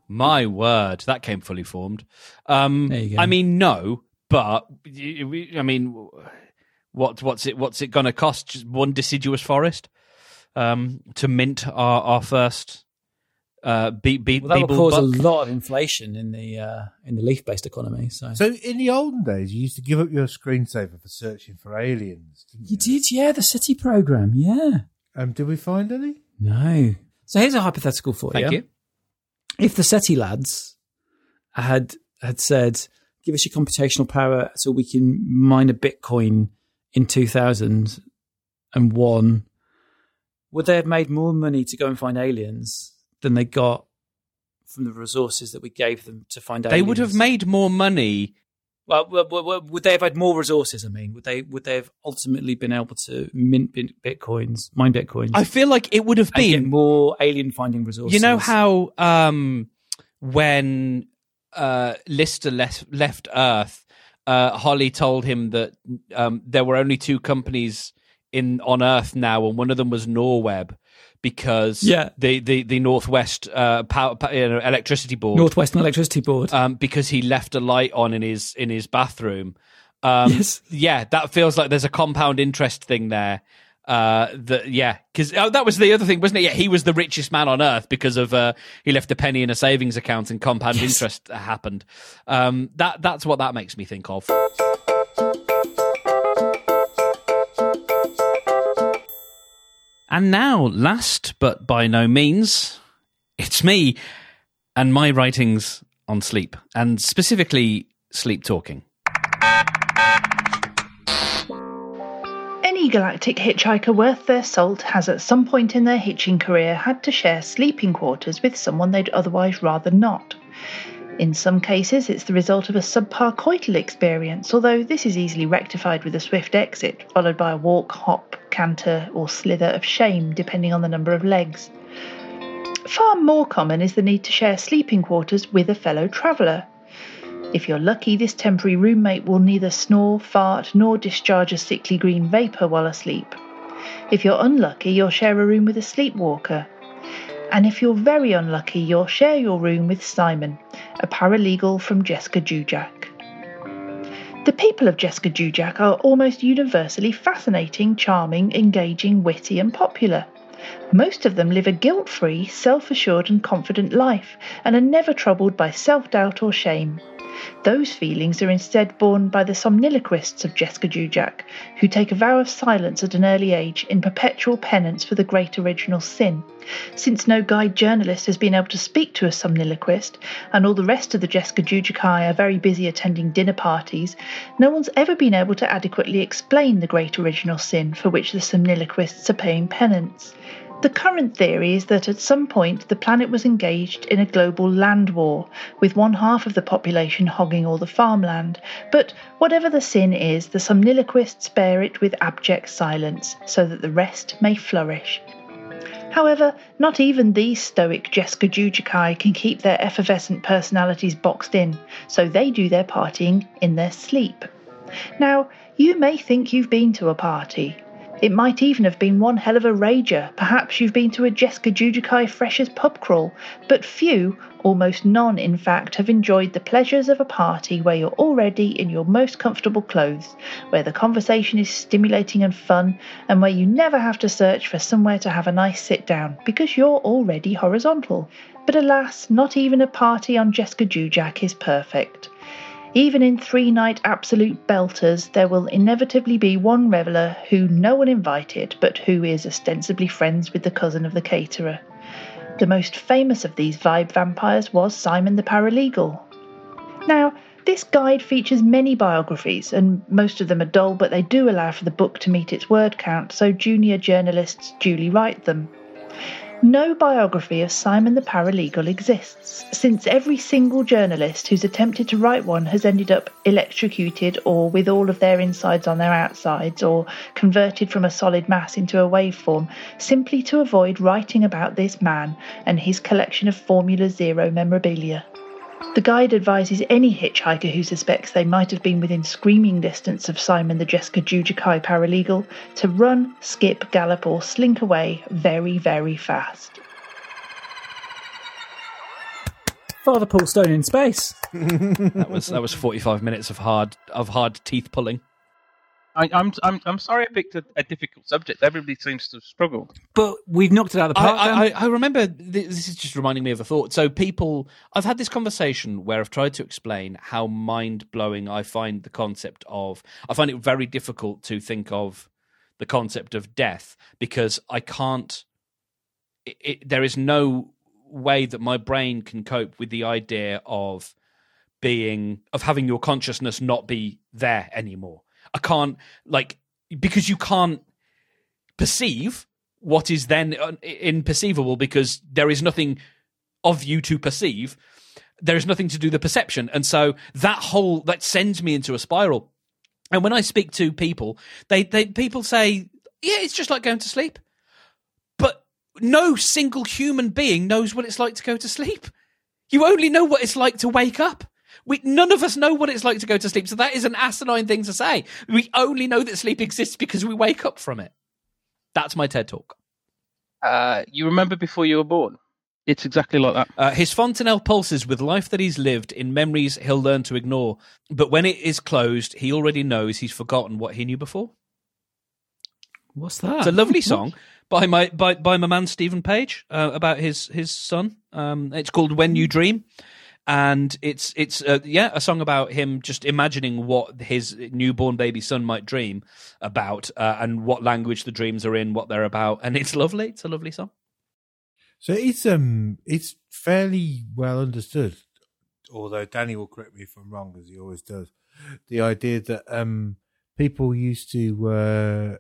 My word, that came fully formed. Um, There you go. I mean, no, but I mean, what what's it what's it going to cost? Just one deciduous forest um, to mint our our first uh, beat beat Well, that will cause buck? a lot of inflation in the uh, in the leaf-based economy. So. So in the olden days, you used to give up your screensaver for searching for aliens. Didn't you did, yeah, the SETI program, yeah. Um, did we find any? No. So here's a hypothetical for Thank you. If the SETI lads had had said, "Give us your computational power so we can mine a Bitcoin in 2001," would they have made more money to go and find aliens than they got from the resources that we gave them to find aliens? They would have made more money. Well, would they have had more resources? I mean, would they would they have ultimately been able to mint bitcoins, mine bitcoins? I feel like it would have been more alien finding resources. You know how um, when uh, Lister left, left Earth, uh, Holly told him that um, there were only two companies in on Earth now, and one of them was Norweb because Yeah. the the the Northwest uh, power, you know, electricity board Northwestern Electricity Board. um, because he left a light on in his in his bathroom. Um, Yes. Yeah, that feels like there's a compound interest thing there. Uh, that yeah, because oh, that was the other thing, wasn't it? Yeah, he was the richest man on earth because of uh, he left a penny in a savings account and compound interest happened. Um, that that's what that makes me think of. And now, last but by no means, it's me and my writings on sleep, and specifically sleep talking. Any galactic hitchhiker worth their salt has at some point in their hitching career had to share sleeping quarters with someone they'd otherwise rather not. In some cases, it's the result of a subpar coital experience, although this is easily rectified with a swift exit, followed by a walk, hop, canter, or slither of shame, depending on the number of legs. Far more common is the need to share sleeping quarters with a fellow traveller. If you're lucky, this temporary roommate will neither snore, fart, nor discharge a sickly green vapour while asleep. If you're unlucky, you'll share a room with a sleepwalker. And if you're very unlucky, you'll share your room with Simon, a paralegal from Jessica Jujak. The people of Jessica Jujak are almost universally fascinating, charming, engaging, witty, and popular. Most of them live a guilt free, self assured, and confident life and are never troubled by self doubt or shame. Those feelings are instead borne by the somniloquists of Jessica Jujak, who take a vow of silence at an early age in perpetual penance for the great original sin. Since no guide journalist has been able to speak to a somniloquist, and all the rest of the Jessica Jujakai are very busy attending dinner parties, no one's ever been able to adequately explain the great original sin for which the somniloquists are paying penance. The current theory is that at some point the planet was engaged in a global land war, with one half of the population hogging all the farmland. But whatever the sin is, the somniloquists bear it with abject silence, so that the rest may flourish. However, not even these stoic Jessica Jujakai can keep their effervescent personalities boxed in, so they do their partying in their sleep. Now, you may think you've been to a party. It might even have been one hell of a rager. Perhaps you've been to a Jessica Judikai Freshers pub crawl, but few, almost none in fact, have enjoyed the pleasures of a party where you're already in your most comfortable clothes, where the conversation is stimulating and fun, and where you never have to search for somewhere to have a nice sit down because you're already horizontal. But alas, not even a party on Jessica Jujak is perfect. Even in three night absolute belters, there will inevitably be one reveller who no one invited, but who is ostensibly friends with the cousin of the caterer. The most famous of these vibe vampires was Simon the Paralegal. Now, this guide features many biographies, and most of them are dull, but they do allow for the book to meet its word count, so junior journalists duly write them. No biography of Simon the Paralegal exists, since every single journalist who's attempted to write one has ended up electrocuted or with all of their insides on their outsides or converted from a solid mass into a waveform simply to avoid writing about this man and his collection of Formula Zero memorabilia. The guide advises any hitchhiker who suspects they might have been within screaming distance of Simon the Jessica Judikai paralegal to run, skip, gallop, or slink away very, very fast. Father Paul Stone in space. That was that was forty five minutes of hard of hard teeth pulling. I, I'm I'm I'm sorry I picked a, a difficult subject. Everybody seems to have struggled. But we've knocked it out of the park. I. I I remember th- this is just reminding me of a thought. So people, I've had this conversation where I've tried to explain how mind blowing I find the concept of. I find it very difficult to think of the concept of death because I can't. It, it, there is no way that my brain can cope with the idea of being of having your consciousness not be there anymore. I can't like because you can't perceive what is then imperceivable because there is nothing of you to perceive. There is nothing to do the perception, and so that whole that sends me into a spiral. And when I speak to people, they they people say, "Yeah, it's just like going to sleep," but no single human being knows what it's like to go to sleep. You only know what it's like to wake up. We, none of us know what it's like to go to sleep. So that is an asinine thing to say. We only know that sleep exists because we wake up from it. That's my TED talk. Uh, you remember before you were born? It's exactly like that. Uh, his fontanelle pulses with life that he's lived in memories he'll learn to ignore. But when it is closed, he already knows he's forgotten what he knew before. What's that? It's a lovely song by my by, by my man Steven Page uh, about his his son. Um, it's called "When You Dream," and it's it's uh, yeah a song about him just imagining what his newborn baby son might dream about uh, and what language the dreams are in, what they're about, and it's lovely. It's a lovely song. So it's um it's fairly well understood, although Danny will correct me if I'm wrong, as he always does. The idea that um people used to uh,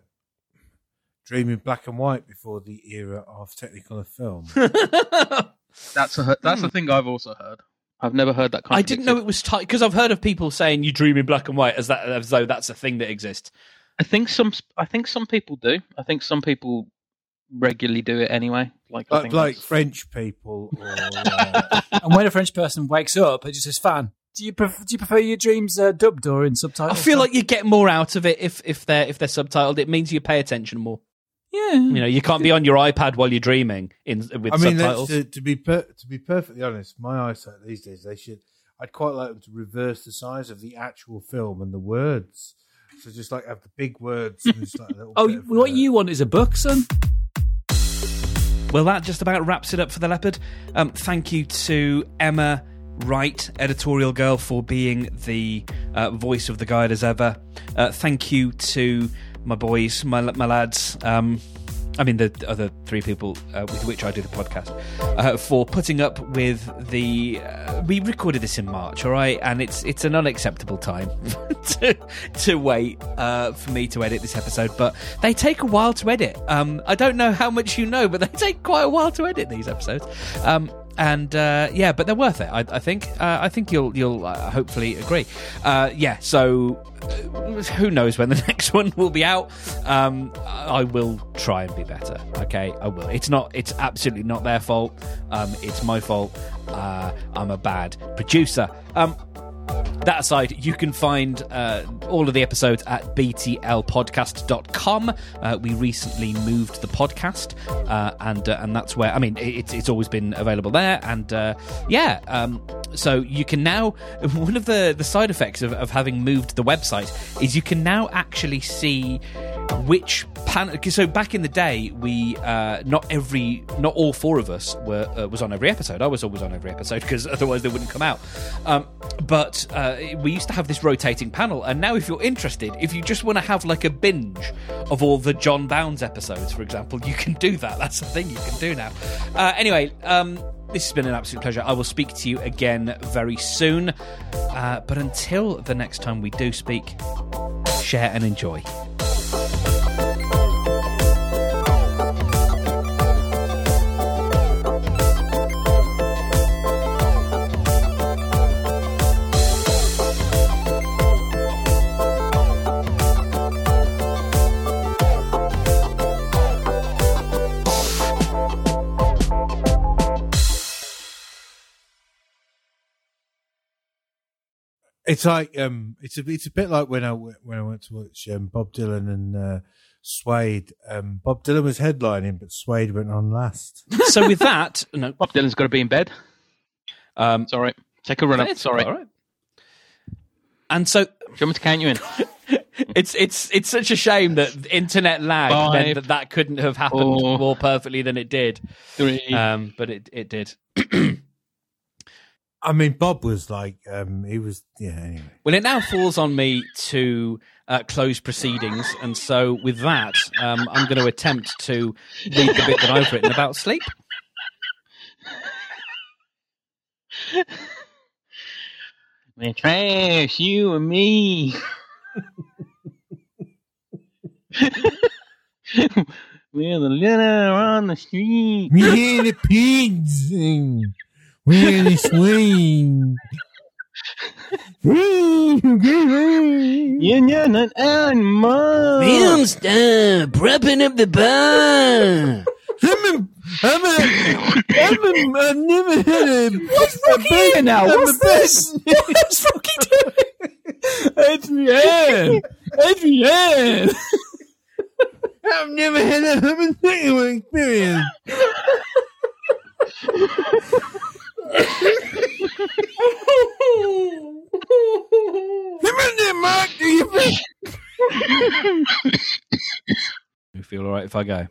dream in black and white before the era of Technicolor film. That's a that's a thing I've also heard. I've never heard that. Kind of. I didn't know it was tight because I've heard of people saying you dream in black and white as that as though that's a thing that exists. I think some I think some people do. I think some people regularly do it anyway. Like I like, think like French people, or uh, and when a French person wakes up, it just says, "Fan, do you pref- do you prefer your dreams uh, dubbed or in subtitles? I feel like you get more out of it if if they're if they're subtitled. It means you pay attention more. Yeah, You know, you can't be on your iPad while you're dreaming in with I mean, subtitles. to, to be per, to be perfectly honest, my eyesight these days they should. I'd quite like them to reverse the size of the actual film and the words. So just like have the big words. And just like a little Oh, bit of, what uh, you want is a book, son. Well, that just about wraps it up for the leopard. Um, thank you to Emma Wright, editorial girl, for being the uh, voice of the guide as ever. Uh, thank you to my boys, my my lads. Um, I mean, the other three people uh, with which I do the podcast, uh, for putting up with the. Uh, we recorded this in March, all right, and it's it's an unacceptable time to to wait uh, for me to edit this episode. But they take a while to edit. Um, I don't know how much you know, but they take quite a while to edit these episodes. Um, and uh, yeah, but they're worth it. I, I think. Uh, I think you'll you'll uh, hopefully agree. Uh, yeah. So uh, who knows when the next one will be out? Um, I will try and be better. Okay, I will. It's not. It's absolutely not their fault. Um, it's my fault. Uh, I'm a bad producer. Um, that aside, you can find uh, all of the episodes at btlpodcast.com. Uh, we recently moved the podcast, uh, and uh, and that's where I mean it, it's always been available there. And uh, yeah, um, so you can now one of the the side effects of, of having moved the website is you can now actually see which panel. So back in the day, we uh, not every, not all four of us were uh, was on every episode. I was always on every episode because otherwise they wouldn't come out. Um, but uh, we used to have this rotating panel, and now if you're interested, if you just want to have like a binge of all the John Bounds episodes, for example, you can do that. That's the thing you can do now. Uh, anyway. Um, this has been an absolute pleasure. I will speak to you again very soon. Uh, but until the next time we do speak, share and enjoy. It's like um, it's a it's a bit like when I w- when I went to watch um, Bob Dylan and uh, Suede. Um, Bob Dylan was headlining, but Suede went on last. So with that, no, Bob Dylan's got to be in bed. um, Sorry. Take a run up. it's Sorry. all right. And so Do you want me to count you in? it's it's it's such a shame that internet lag Five, meant that that couldn't have happened four, more perfectly than it did. Three. Um, but it it did. I mean, Bob was like um, he was yeah. Anyway, Well, it now falls on me to uh, close proceedings, and so with that, um, I'm going to attempt to read the bit that I've written about sleep. We're trash, you and me. We're the litter on the street. we hear the pigs sing. We're the swing. You're not an animal. Filmstar, prepping up the bar. I'm a, I'm a, I'm a, I've never had a. What's Rocky here now? What's this? What's Rocky doing? Adrian! Adrian! I've never had a homosexual experience. Come on there, Mark. Do you think? You feel all right if I go?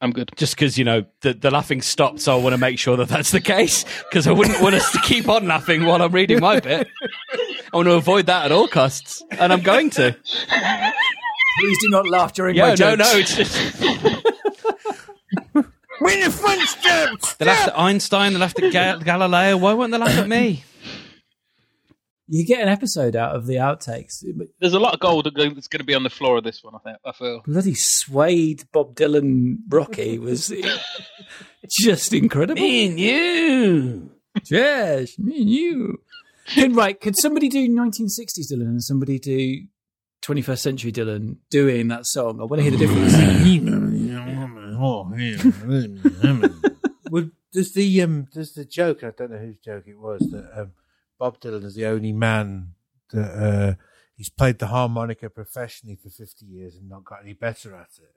I'm good. Just because you know the the laughing stopped, so I want to make sure that that's the case because I wouldn't want us to keep on laughing while I'm reading my bit. I want to avoid that at all costs, and I'm going to. Please do not laugh during Yeah, my no, jokes. no, it's just When the fun stops. they laughed at Einstein, they laughed at Ga- Galileo. Why won't they laugh at me? You get an episode out of the outtakes. There's a lot of gold that's going to be on the floor of this one. I think. I feel. Bloody suede Bob Dylan Rocky was just incredible. Me and you. Yes, me and you. Can, right, could somebody do 1960s Dylan and somebody do 21st century Dylan doing that song? I want to hear the difference. well, does the um, does the joke? I don't know whose joke it was that um, Bob Dylan is the only man that uh, he's played the harmonica professionally for fifty years and not got any better at it.